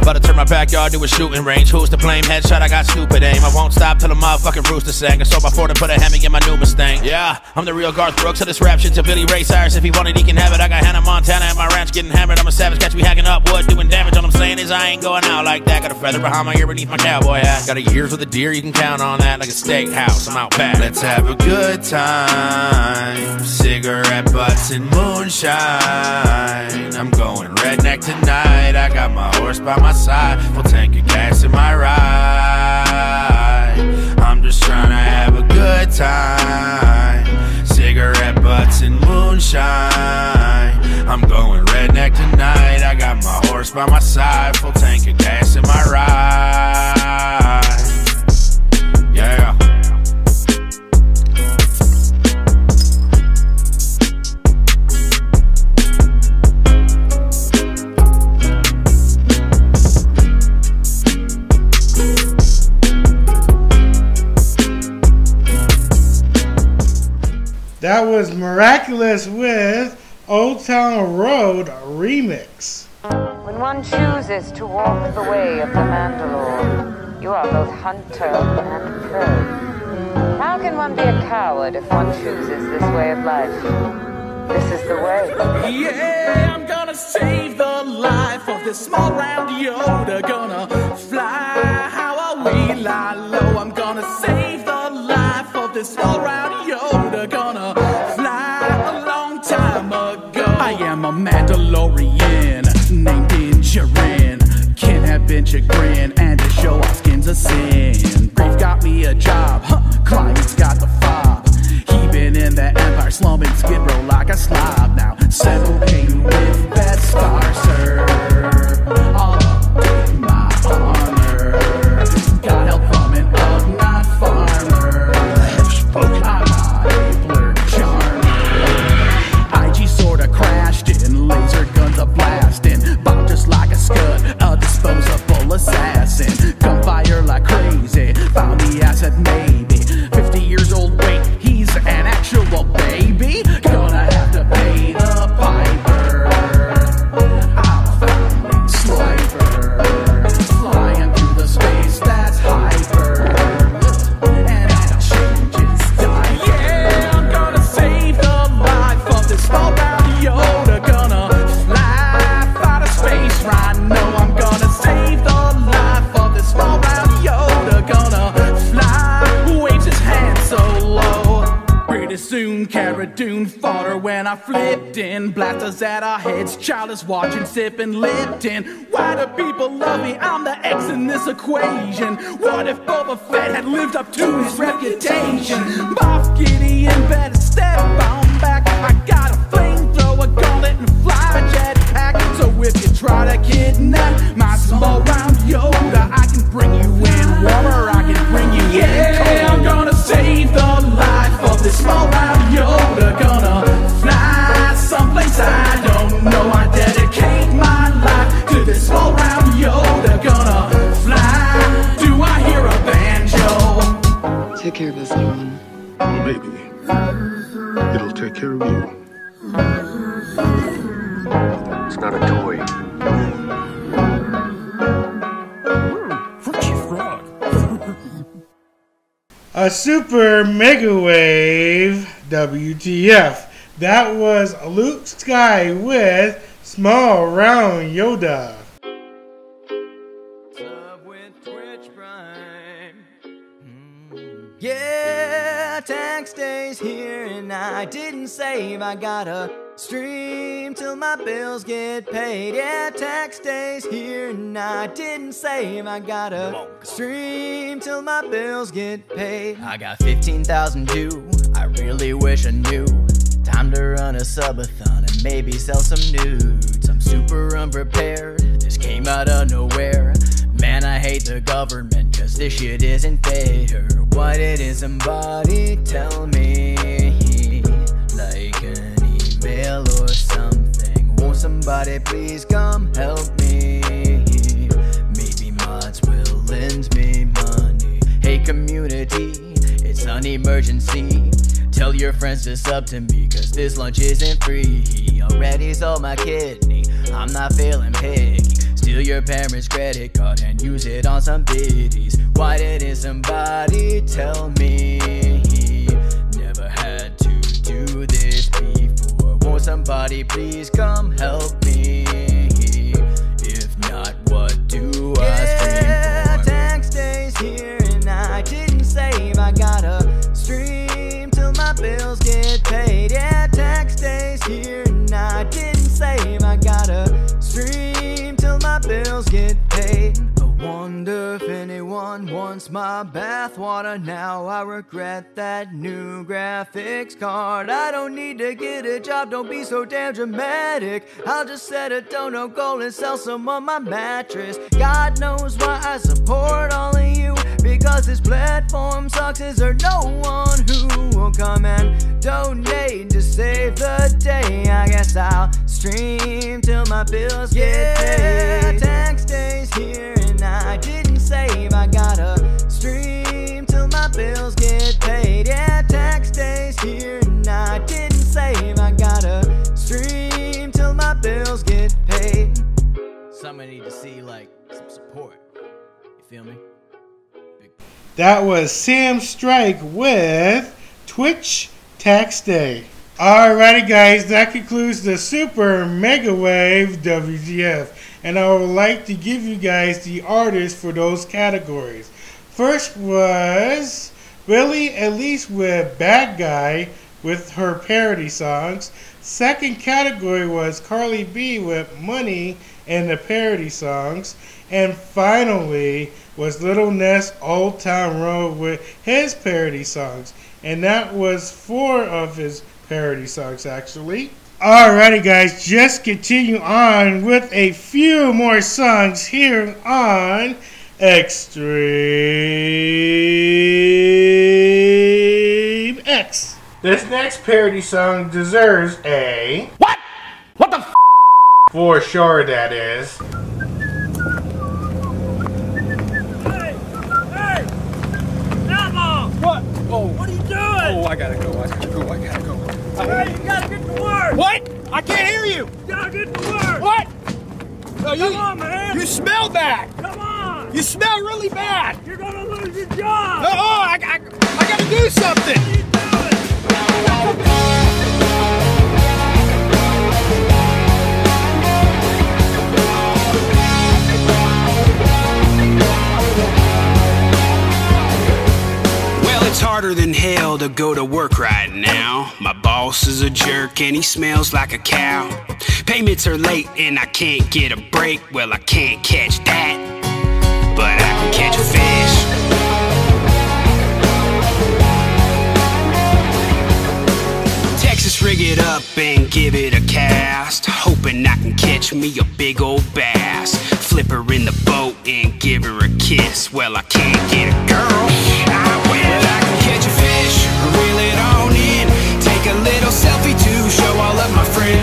S26: About to turn my backyard to a shooting range. Who's to blame? Headshot, I got stupid aim. I won't stop till the motherfucking rooster sang. I sold my Ford and put a Hemi in my new Mustang. Yeah, I'm the real Garth Brooks of this rap shit to Billy Ray Cyrus. If he wanted, he can have it. I got Hannah Montana at my ranch getting hammered. I'm a savage, catch me hacking up wood, doing damage. All I'm saying is I ain't going out like that. Got a feather behind my ear beneath my cowboy hat. Got a years with a deer, you can count on that. Like a steakhouse, I'm out back. Let's have a good time. Cigarette butts and moonshine. I'm going redneck tonight. I got my horse by my side, full tank of gas in my ride. I'm just trying to have a good time. Cigarette butts and moonshine. I'm going redneck tonight. I got my horse by my side, full tank of gas in my ride.
S1: That was Miraculous with Old Town Road Remix.
S27: When one chooses to walk the way of the Mandalore, you are both hunter and prey. How can one be a coward if one chooses this way of life? This is the way.
S24: Yeah, I'm gonna save the life of this small round Yoda. Gonna fly how I we lie low. I'm gonna save the life of this small round Yoda. Gonna Mandalorian named Din Djarin. Can't have been chagrin and to show off skins a sin. Grief got me a job, huh? Climate's got the fob. He been in the Empire slumming skid row like a slob now. Settle pain with that star, I flipped in. Blasters at our heads, child is watching, sipping Lipton. Why do people love me? I'm the X in this equation. What if Boba Fett had lived up to his reputation? Moff Gideon better step on back. I got a flamethrower, gauntlet, and fly jetpack. So if you try to kidnap my small round Yoda, I can bring you in warmer, I can bring you in Yeah, I'm gonna save the life of this small round
S28: care of this little one.
S25: Well, maybe. It'll take care of you. It's not a toy.
S1: A super mega wave WTF. That was Luke Sky with Small Round Yoda.
S29: Yeah, tax day's here and I didn't save. I gotta stream till my bills get paid. Yeah, tax day's here and I didn't save. I gotta stream till my bills get paid. I got 15,000 due. I really wish I knew. Time to run a subathon and maybe sell some nudes. I'm super unprepared. This came out of nowhere. Man, I hate the government, cause this shit isn't fair. What it is, somebody tell me? Like an email or something. Won't somebody please come help me? Maybe mods will lend me money. Hey, community, it's an emergency. Tell your friends to sub to me, cause this lunch isn't free. He already sold my kidney, I'm not feeling picky. Steal your parents' credit card and use it on some biddies. Why didn't somebody tell me? Never had to do this before. Won't somebody please come help me? If not, what do I stream for? tax day's here and I didn't save. I gotta stream till my bills get paid. Yeah, paid. I wonder if anyone wants my bathwater now. I regret that new graphics card. I don't need to get a job, don't be so damn dramatic. I'll just set a dono goal and sell some on my mattress. God knows why I support all of you. Because this platform sucks, is there no one who will come and donate to save the day? I guess I'll stream till my bills get paid.
S1: That was Sam Strike with Twitch Tax Day. Alrighty, guys, that concludes the Super Mega Wave WTF. and I would like to give you guys the artists for those categories. First was Billie Eilish with Bad Guy with her parody songs. Second category was Cardi B with Money and the parody songs. And finally was Lil Nas Old Town Road with his parody songs. And that was four of his parody songs actually. Alrighty guys, just continue on with a few more songs here on Extreme X. This next parody song deserves a What? What the f- For sure that is.
S30: What? Oh. What are you doing? Oh, I gotta go. I gotta go. I gotta go. Hey, you gotta get to work. What? I can't hear you. You gotta get to work. What? No, you, Come on, man. You smell bad. Come on. You smell really bad. You're gonna lose your job. No, oh, I, I, I gotta do something.
S20: Well, it's harder than hell to go to work right now. My boss is a jerk and he smells like a cow. Payments are late and I can't get a break. Well, I can't catch that, but I can catch a fish. Texas rig it up and give it a cast. Hoping I can catch me a big old bass. Flip her in the boat and give her a kiss. Well, I can't get a girl. I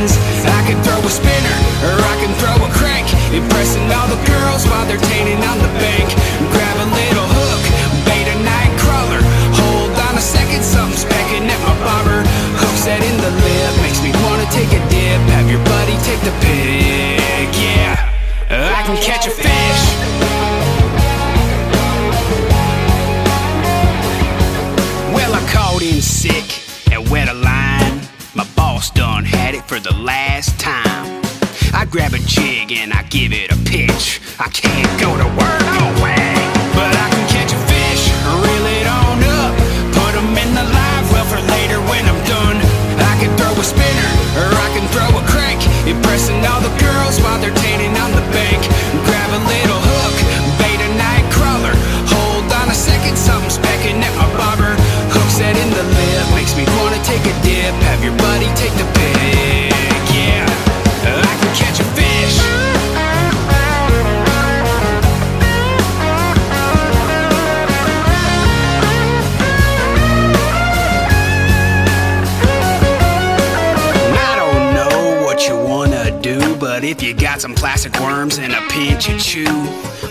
S20: friends. I can throw a spinner or I can throw a crank. Impressing all the girls while they're tanning on the bank. Grab a little hook, bait a night crawler. Hold on a second, something's pecking at my bobber. Hook set in the lip, makes me wanna take a dip. Have your buddy take the pic, yeah. I can catch a fish. Had it for the last time. I grab a jig and I give it a pitch. I can't go to work. But I can catch a fish, reel it on up. Put in the live well for later when I'm done. I can throw a spinner or I can throw a crank. Impressing all the girls while they're tanning on the bank. Grab a little hook, bait a night crawler. Hold on a second, something's pecking at my bobber. Hook set in the lip, makes me wanna take a dip. Have your buddy take the if you got some plastic worms and a pinch of chew,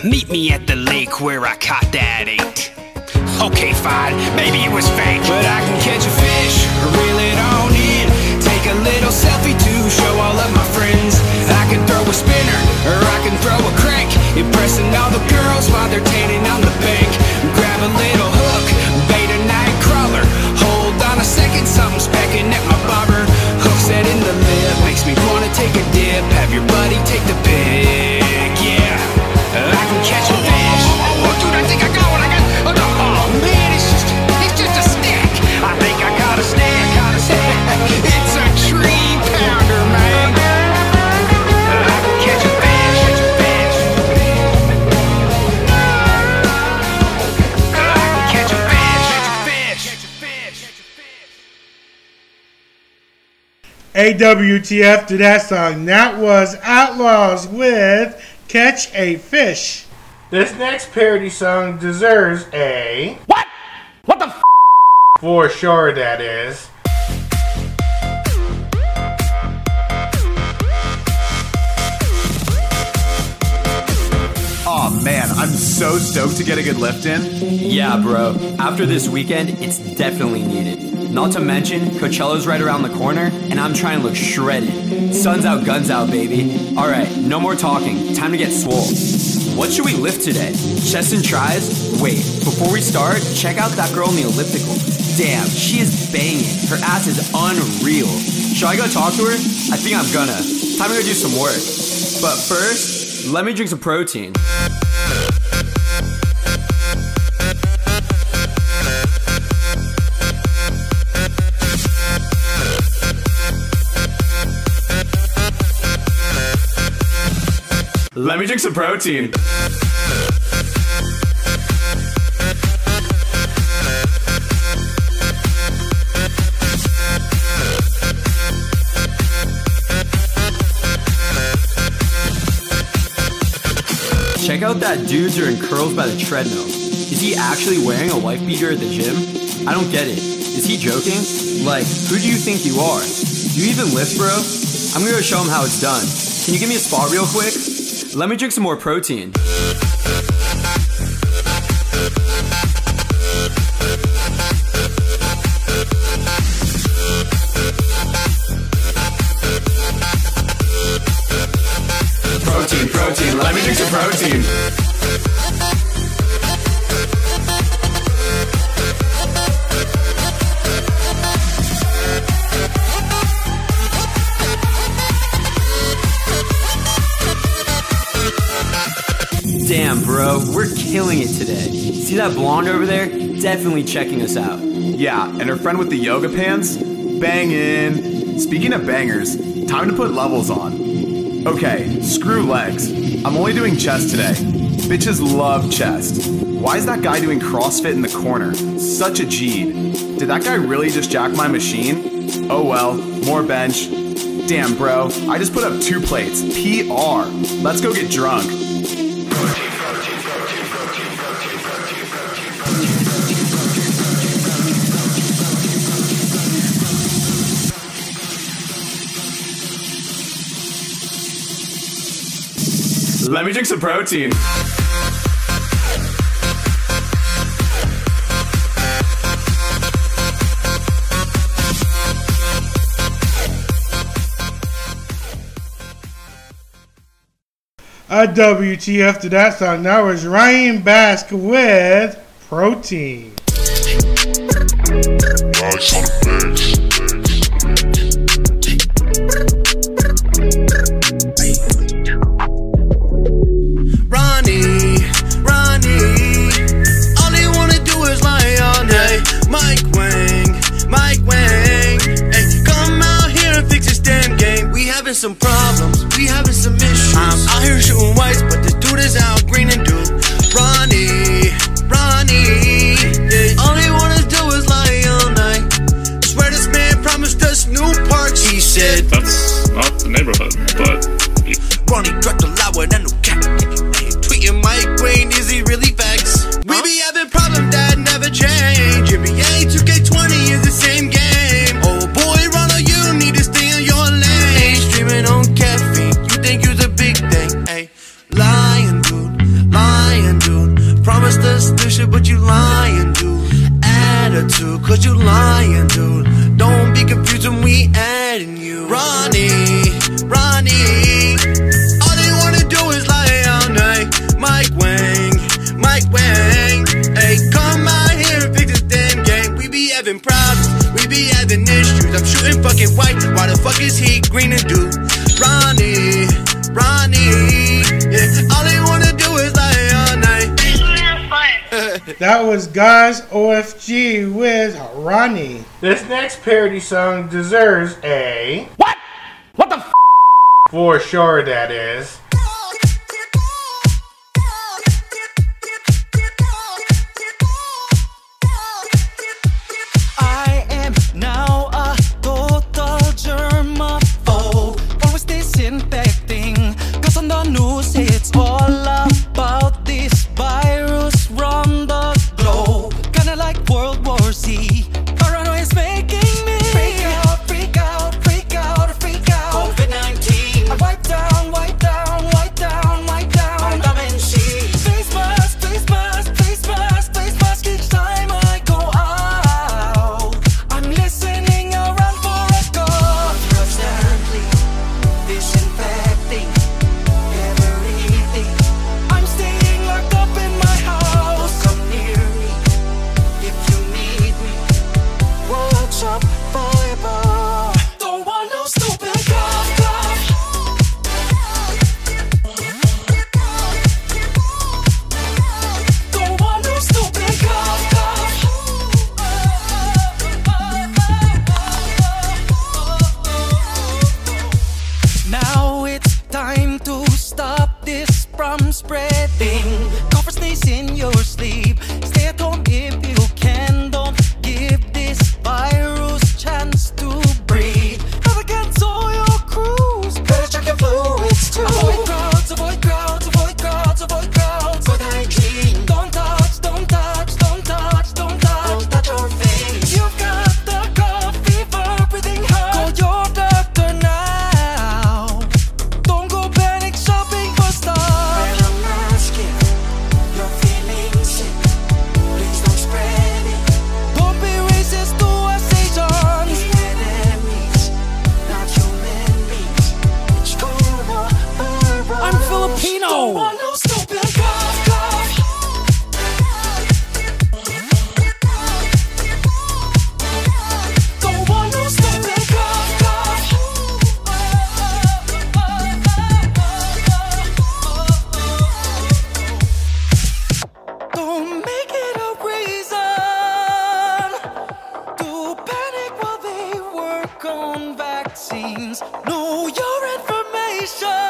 S20: meet me at the lake where I caught that eight. Okay, fine, maybe it was fake, but I can catch a fish, reel it on in, take a little selfie to show all of my friends. I can throw a spinner or I can throw a crank, impressing all the girls while they're tanning on the bank. Grab a little dip. Have your buddy take the pic,
S1: AWTF to that song. That was Outlaws with Catch a Fish. This next parody song deserves a. What? What the f? For sure, that is.
S31: Oh man, I'm so stoked to get a good lift in.
S32: Yeah, bro. After this weekend, it's definitely needed. Not to mention, Coachella's right around the corner, and I'm trying to look shredded. Sun's out, guns out, baby. Alright, no more talking. Time to get swole. What should we lift today? Chest and tries? Wait, before we start, check out that girl in the elliptical. Damn, she is banging. Her ass is unreal. Should I go talk to her? I think I'm gonna. Time to go do some work. But first, let me drink some protein. Let me drink some protein. Check out that dude doing curls by the treadmill. Is he actually wearing a wife beater at the gym? I don't get it. Is he joking? Like, who do you think you are? Do you even lift, bro? I'm gonna go show him how it's done. Can you give me a spot real quick? Let me drink some more protein. Protein, protein, let me drink some protein. See that blonde over there? Definitely checking us out.
S25: Yeah, and her friend with the yoga pants? Bangin'. Speaking of bangers, time to put levels on. Okay, screw legs. I'm only doing chest today. Bitches love chest. Why is that guy doing CrossFit in the corner? Such a a G. Did that guy really just jack my machine? Oh well, more bench. Damn, bro, I just put up two plates. PR. Let's go get drunk. Let me drink some protein.
S1: A WTF to that song. Now is Ryan Bask with Protein.
S5: Some problems, we having some issues. Uh-huh. I'm out here shooting whites, but this dude is out green and blue. Ronnie, Ronnie. Yeah, all they wanna do is lie all night. Swear this man promised us new parks. He said,
S33: That's not the neighborhood, but
S5: Ronnie green and blue? Ronnie, Ronnie. Yeah, all they wanna do is lie all night. [LAUGHS]
S1: That was Guys OFG with Ronnie. This next parody song deserves a. What? What the f? For sure, that is.
S34: On
S4: vaccines. Know your information.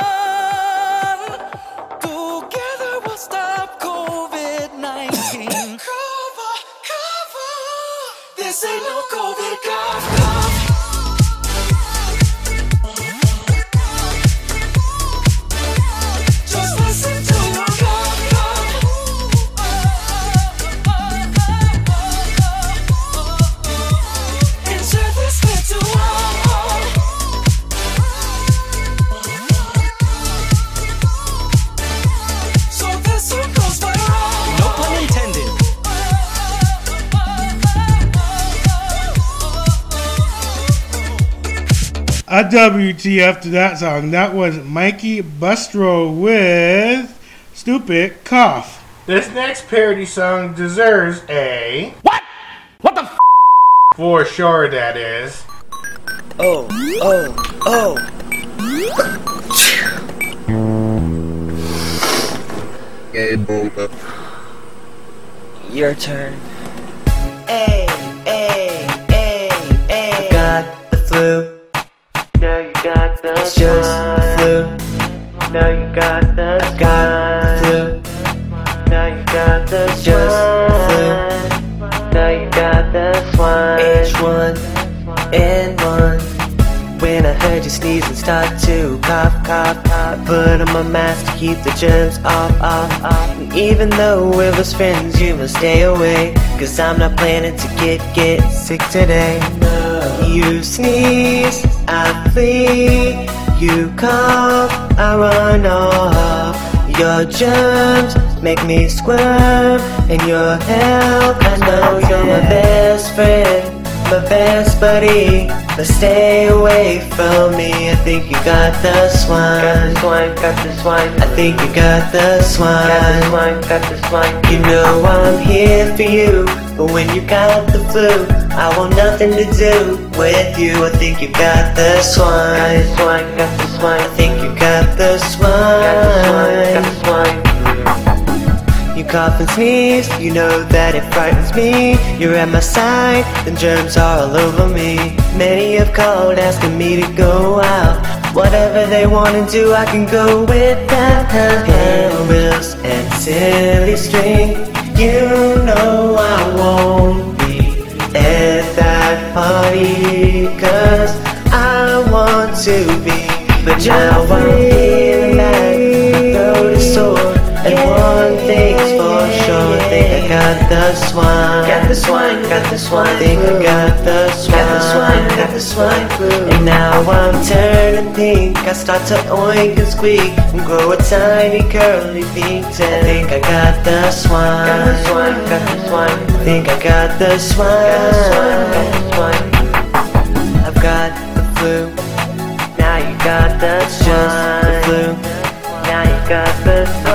S1: A WTF to that song. That was Mikey Bustos with Stupid Cough. This next parody song deserves a. What? What the f? For sure, that is.
S35: Oh, oh, oh. Your turn.
S36: Hey, hey, hey, hey. Got the flu.
S35: The
S36: It's just flu.
S35: Now you got the
S36: I got flu.
S35: Now you got the
S36: It's just the
S35: Now you got the swine.
S36: H1N1. When I heard you sneeze and start to cough, cough, cough, I put on my mask to keep the germs off, off, off. And even though we're best friends, you must stay away. Cause I'm not planning to get, get sick today. You sneeze, I flee. You cough, I run off. Your germs make me squirm, and your help. I know you're my best friend, my best buddy. But stay away from me. I think you got the swine. Got the swine, got the swine. I think you got the swine. Got the swine, got the swine. You know I'm here for you. But when you got the flu, I want nothing to do with you. I think you got the swine. Got the swine, got the swine. I think you got the swine. Got the swine, got the swine. You cough and sneeze, you know that it frightens me. You're at my side, then germs are all over me. Many have called asking me to go out. Whatever they wanna do, I can go with that. Handbills and silly string. You know I won't be at that party, cause I want to be. But now I'm feeling thing's for sure, think I got the swine. Got the swine, got the swine. Think I got the swine. Got the swine, got the swine flu. And now I'm turning pink. I start to oink and squeak and grow a tiny curly pink. I think I got the swine. Got the swine, got the swine. Think I got the swine. Got the swine, got the swine. I've got the flu. Now you got the swine. Just the flu. Now you got the swine.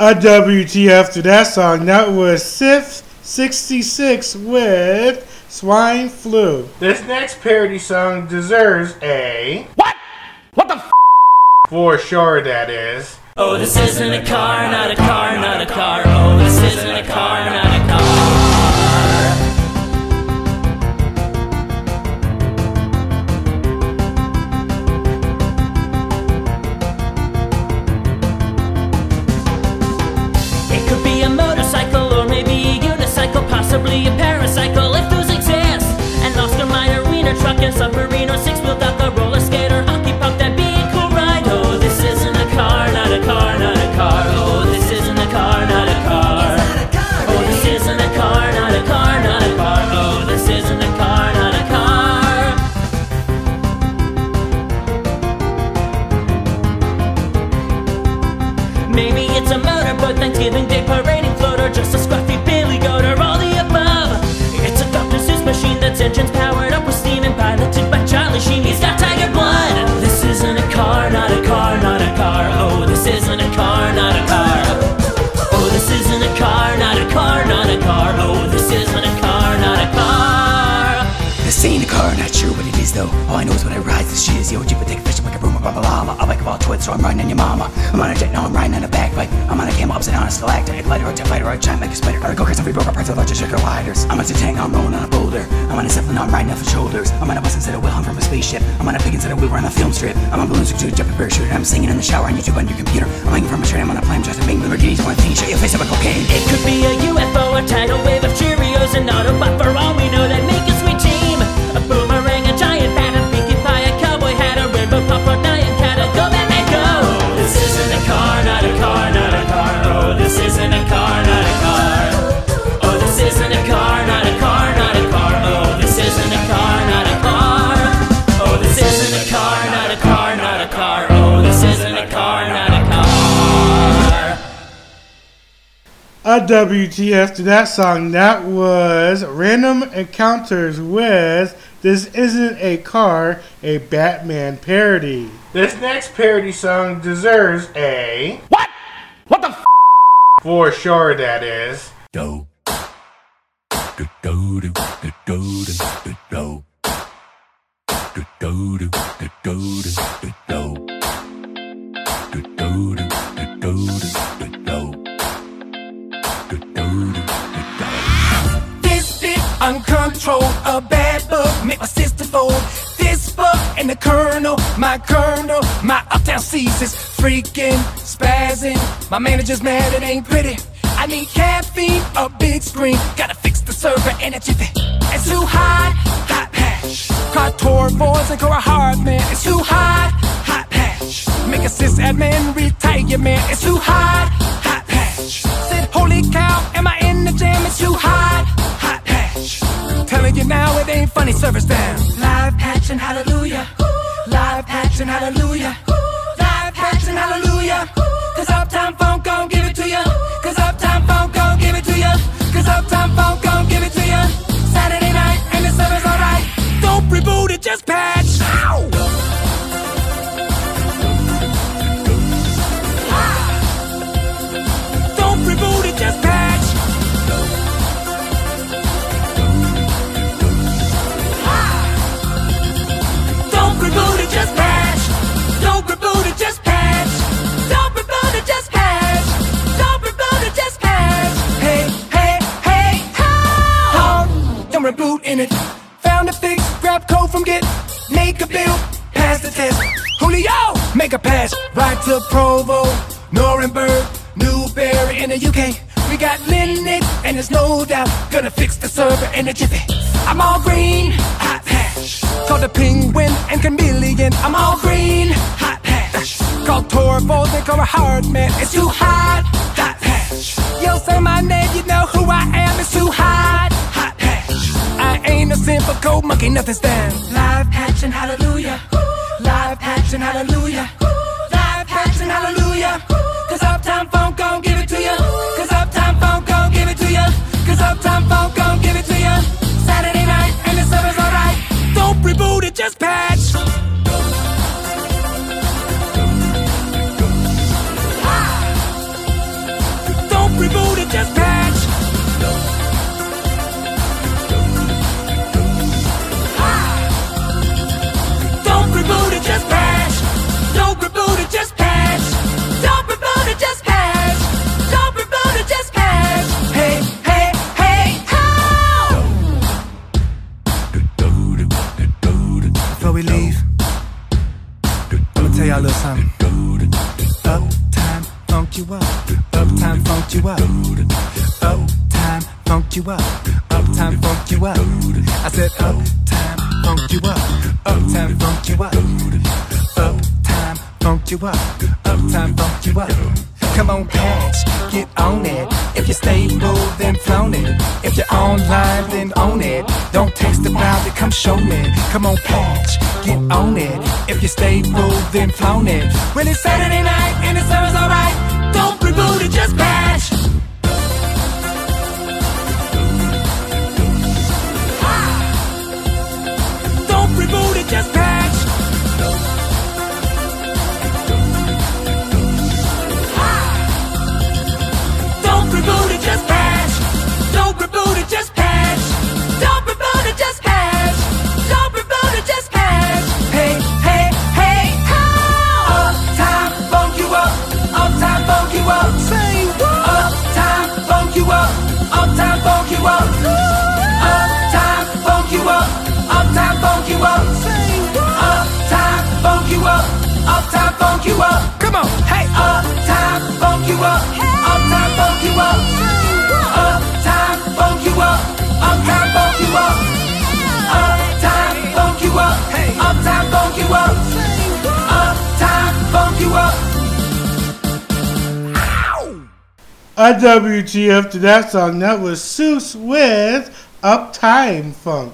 S1: A WTF to that song. That was Sif 66 with Swine Flu. This next parody song deserves a. What? What the f? For sure, that is.
S37: Oh, this isn't a car, not a car, not a car. Oh, this isn't a car, not a car. Possibly a paracycle if those exist. An Oscar Mayer wiener truck, and submarine or six-wheel duck, a roller legends powered up with steam and piloted by Charlie Sheen. He's got tiger blood. This isn't a car, not a car, not a car. Oh, this isn't a car, not a car. Oh, this isn't a car, not a car, not a car. Oh, this isn't a car, not a car. This ain't a car, not sure what it is though. All I know is when I ride this shit
S20: is the OG protect like a ball twit, so I'm riding on your mama. I'm on a jet, no, I'm riding on a backpipe. I'm on a cam, upside down, a stalactite. Lighter, or jet fighter, a giant, like a spider. A go crazy, every broke apart, so large, sugar lighters. I'm on a tank, I'm rolling on a boulder. I'm on a zeppelin, I'm riding off the shoulders. I'm on a bus instead of wheel, I'm from a spaceship. I'm on a pig instead of wheel, we're on a film strip. I'm on balloons, to a jumping parachute. I'm singing in the shower on YouTube on your computer. I'm hanging from a tree, I'm on a plane, just making Lamborghinis. One thing, show your face up a cocaine.
S37: It could be a UFO, a tidal wave of Cheerios, an Autobot. For all we know, they make a sweet team. A
S1: WTF to that song. That was Random Encounters with This Isn't a Car, a Batman parody. This next parody song deserves a. What? What the f? For sure, that is.
S38: Do. Do do do do do do do. Do do do do do do do. Do do do
S4: uncontrolled, a bad bug, make my system fold. This bug and the kernel, my kernel, my uptown seasons, freaking spazzing. My manager's mad, it ain't pretty. I need caffeine, a big screen, gotta fix the server and a jiffy. It's too hot, hot patch. Cartor boys and go a hard man. It's too hot, hot patch. Make a sysadmin retire man. It's too hot, hot patch. Said, holy cow, am I in the jam? It's too hot. Telling you now, it ain't funny, service down. Live patch and hallelujah. Live patch and hallelujah. Live patch and hallelujah. Cause Uptown Funk gon' give it to ya. Cause Uptown Funk gon' give it to ya. Cause Uptown Funk gon' give it to ya. Saturday night and the service alright. Don't reboot it, just patch. Ho! Don't in it. Found a fix, grab code from Git, make a build, pass the test. Julio, make a pass. Right to Provo, Nuremberg, Newbury in the UK. We got Linux, and there's no doubt gonna fix the server in a jiffy. I'm all green, hot patch. Called the penguin and chameleon. I'm all green, hot patch. Called Torvo, they call a hard man. It's too hot, hot patch. Yo, say my name, you know who I am. It's too hot 100% for cold monkey, nothing's down. Live action, hallelujah. Ooh. Live action, hallelujah. Ooh. Live action, hallelujah. Cause Uptown Funk gon' give it to ya. Cause Uptown Funk gon' give it to ya. Cause Uptown Funk gon' give it to ya. Saturday night and the summer's alright. Don't reboot it, just pass. Come on, patch, get on it. If you stay stable, then flown it. When it's Saturday night and the server's alright,
S1: WTF to that song. That was SUSE with Uptime Funk.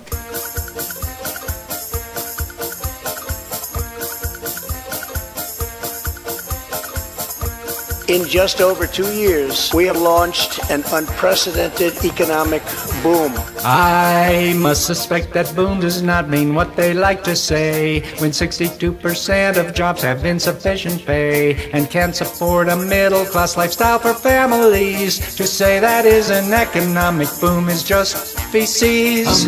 S39: In just over two years, we have launched an unprecedented economic boom.
S40: I must suspect that boom does not mean what they like to say when 62% of jobs have insufficient pay and can't support a middle class lifestyle for families. To say that is an economic boom is just feces.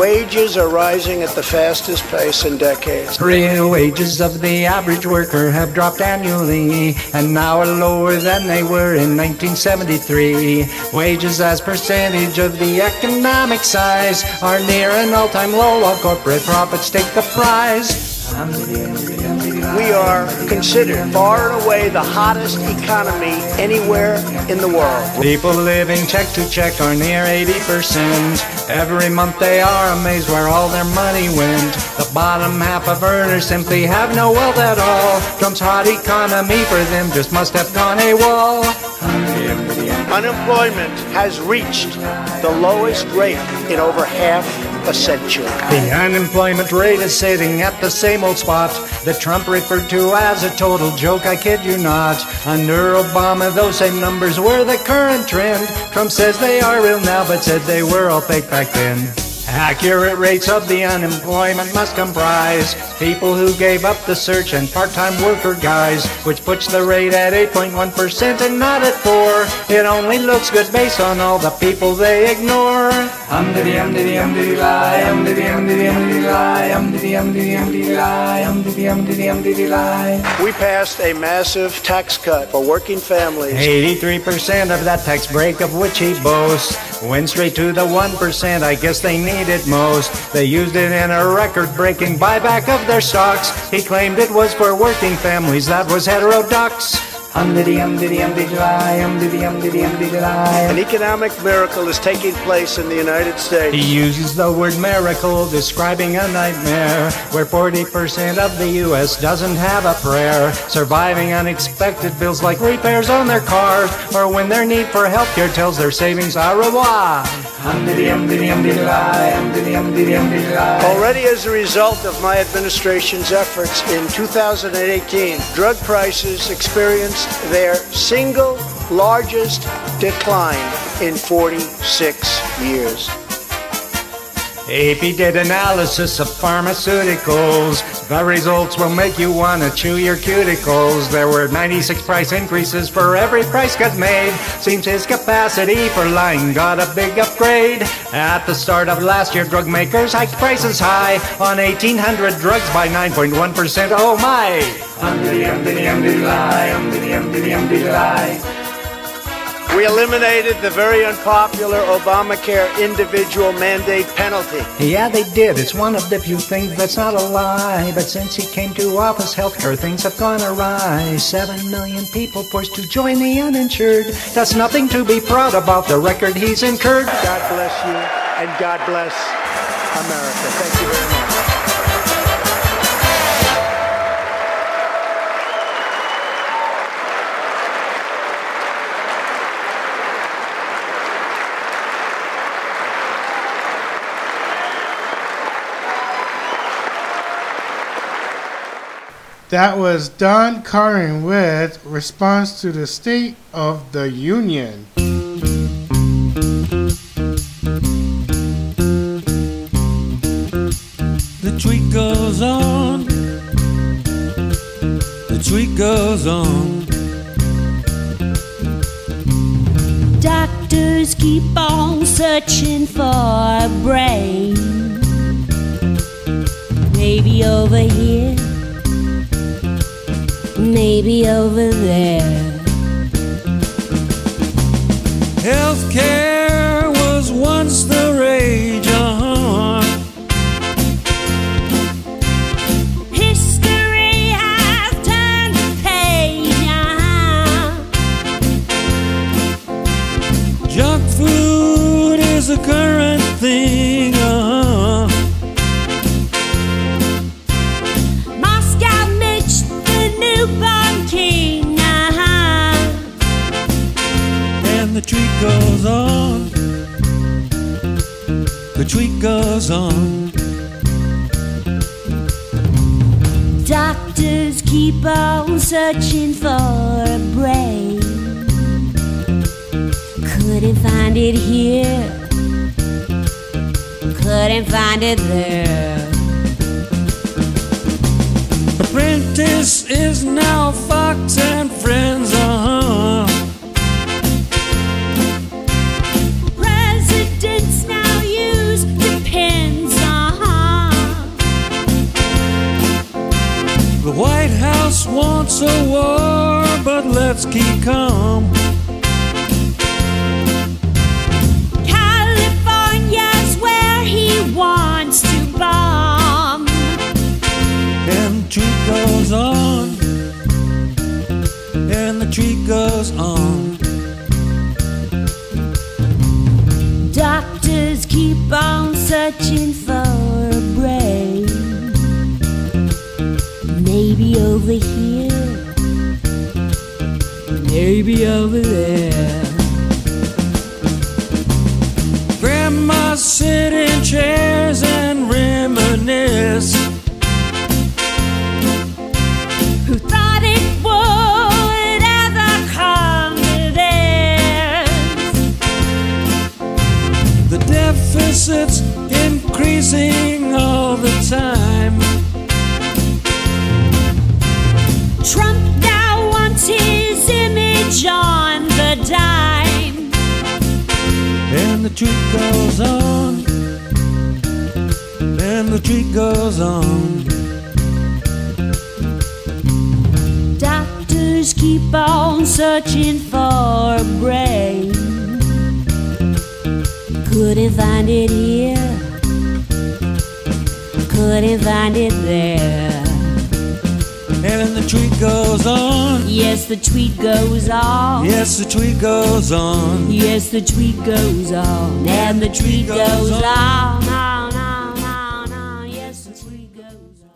S39: Wages are rising at the fastest pace in decades.
S40: Real wages of the average worker have dropped annually and now are lower than they were in 1973. Wages as percentage of the economic size are near an all-time low while corporate profits take the prize.
S39: We are considered far and away the hottest economy anywhere in the world.
S40: People living check to check are near 80%. Every month they are amazed where all their money went. The bottom half of earners simply have no wealth at all. Trump's hot economy for them just must have gone AWOL.
S39: Unemployment has reached the lowest rate in over half
S40: The unemployment rate is sitting at the same old spot that Trump referred to as a total joke, I kid you not. Under Obama, those same numbers were the current trend. Trump says they are real now, but said they were all fake back then. Accurate rates of the unemployment must comprise people who gave up the search and part-time worker guys, which puts the rate at 8.1% and not at 4. It only looks good based on all the people they ignore. Um diddy um diddy um diddy lie, um diddy um diddy um diddy lie, um diddy um diddy um diddy lie, um diddy um diddy um diddy lie.
S39: We passed a massive tax cut for working families.
S40: 83% of that tax break of which he boasts went straight to the 1%. I guess they need it most. They used it in a record-breaking buyback of their stocks. He claimed it was for working families. That was heterodox. Um diddy um diddy um diddy.
S39: An economic miracle is taking place in the United States.
S40: He uses the word miracle describing a nightmare where 40% of the U.S. doesn't have a prayer, surviving unexpected bills like repairs on their cars or when their need for healthcare tells their savings au revoir.
S39: Already as a result of my administration's efforts in 2018, drug prices experienced their single largest decline in 46 years.
S40: AP did analysis of pharmaceuticals. The results will make you want to chew your cuticles. There were 96 price increases for every price cut made. Seems his capacity for lying got a big upgrade. At the start of last year, drug makers hiked prices high on 1,800 drugs by 9.1%. Oh my! Um diddy um diddy um diddy lie, um diddy um diddy um diddy lie.
S39: We eliminated the very unpopular Obamacare individual mandate penalty.
S40: Yeah, they did. It's one of the few things that's not a lie. But since he came to office, healthcare things have gone awry. Seven million people forced to join the uninsured. That's nothing to be proud about. The record he's incurred.
S39: God bless you, and God bless America. Thank you very much.
S1: That was Don Karin with Response to the State of the Union.
S41: The tweet goes on. The tweet goes on.
S42: Doctors keep on searching for a brain. Maybe over here, maybe over there.
S41: Healthcare was once the rage. Uh-huh.
S42: History has turned the page. uh-huh.
S41: Junk food is a current thing.
S4: On.
S42: Doctors keep on searching for a brain. Couldn't find it here. Couldn't find it there.
S4: A war, but let's keep calm.
S42: California's where he wants to bomb.
S4: And the treat goes on. And the treat goes on.
S42: Over there.
S4: Treat goes on. And the treat goes on.
S42: Doctors keep on searching for a brain. Couldn't find it here. Couldn't find it there.
S4: And the tweet goes on.
S42: Yes, the tweet goes on.
S4: Yes, the tweet goes on.
S42: Yes, the tweet goes on. And the tweet goes on. on, on, on, on. Yes, the tweet goes on.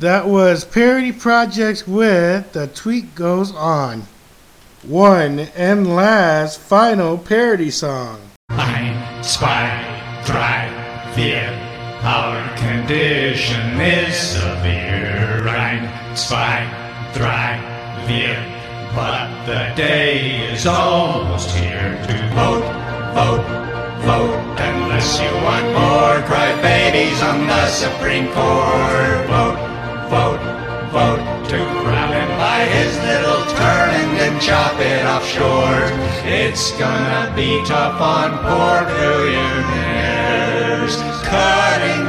S1: That was Parody Projects with The Tweet Goes On. One and last final parody song.
S8: Ein, zwei, drei, vier. Our condition is severe. Zwei, drei, vier. But the day is almost here to vote, vote, vote. Unless you want more crybabies on the Supreme Court. Vote, vote, vote. To grab him by his little turn and then chop it off short. It's gonna be tough on poor billionaires. Cutting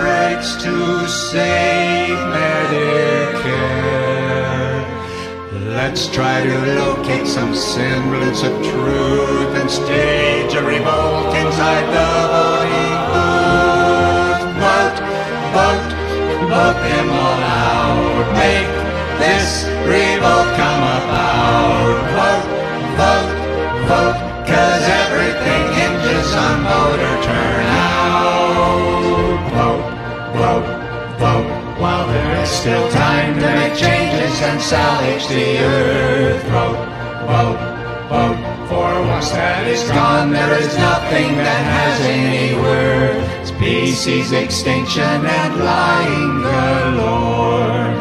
S8: breaks to save Medicare. Let's try to locate some semblance of truth and stage a revolt inside the voting booth. Vote, vote, vote them all out. Make this revolt come about. Vote, vote, while there is still time to make changes and salvage the earth. Vote, vote, vote, for once that is gone, there is nothing that has any worth. Species extinction and lying galore.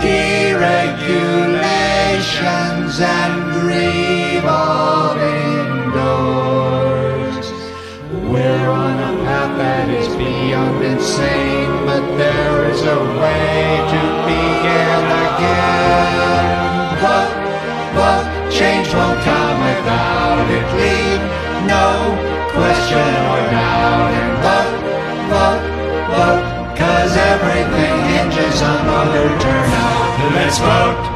S8: Deregulations and revolving doors. We're on a path that is beyond insane, there is a way to begin again. Vote, vote, change won't come without it. Leave no question or doubt. And vote, vote, vote, cause everything hinges on voter turnout. Let's vote.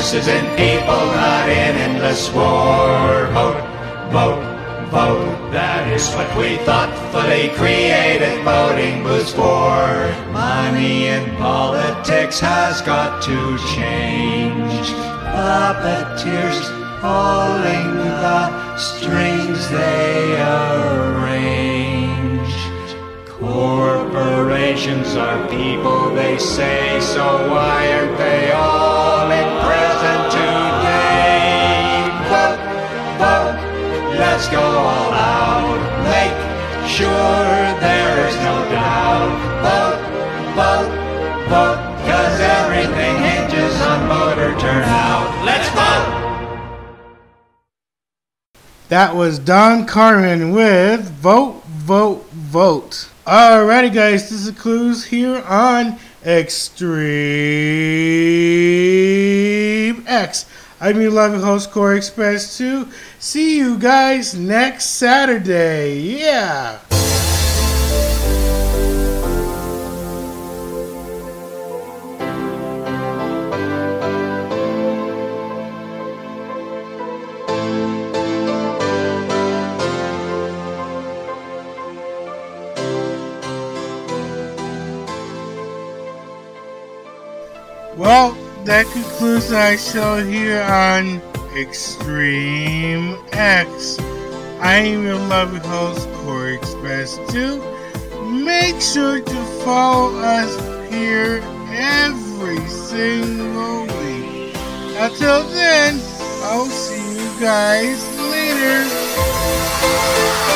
S8: Resources in people, not in endless war. Vote, vote, vote. That is what we thoughtfully created voting booths for. Money in politics has got to change. Puppeteers pulling the strings they arrange. Corporations are people, they say, so why aren't they all let's go all out. Make sure there is no doubt. Vote, vote, vote, cause everything hinges on voter turnout. Let's vote!
S1: That was Don Carmen with Vote, Vote, Vote. Alrighty, guys, this is Clues here on Extreme X. I'm your loving host, Corey Express 2. See you guys next Saturday. Yeah. That concludes our show here on Extreme X. I am your loving host, Corey Express 2. Make sure to follow us here every single week. Until then, I'll see you guys later.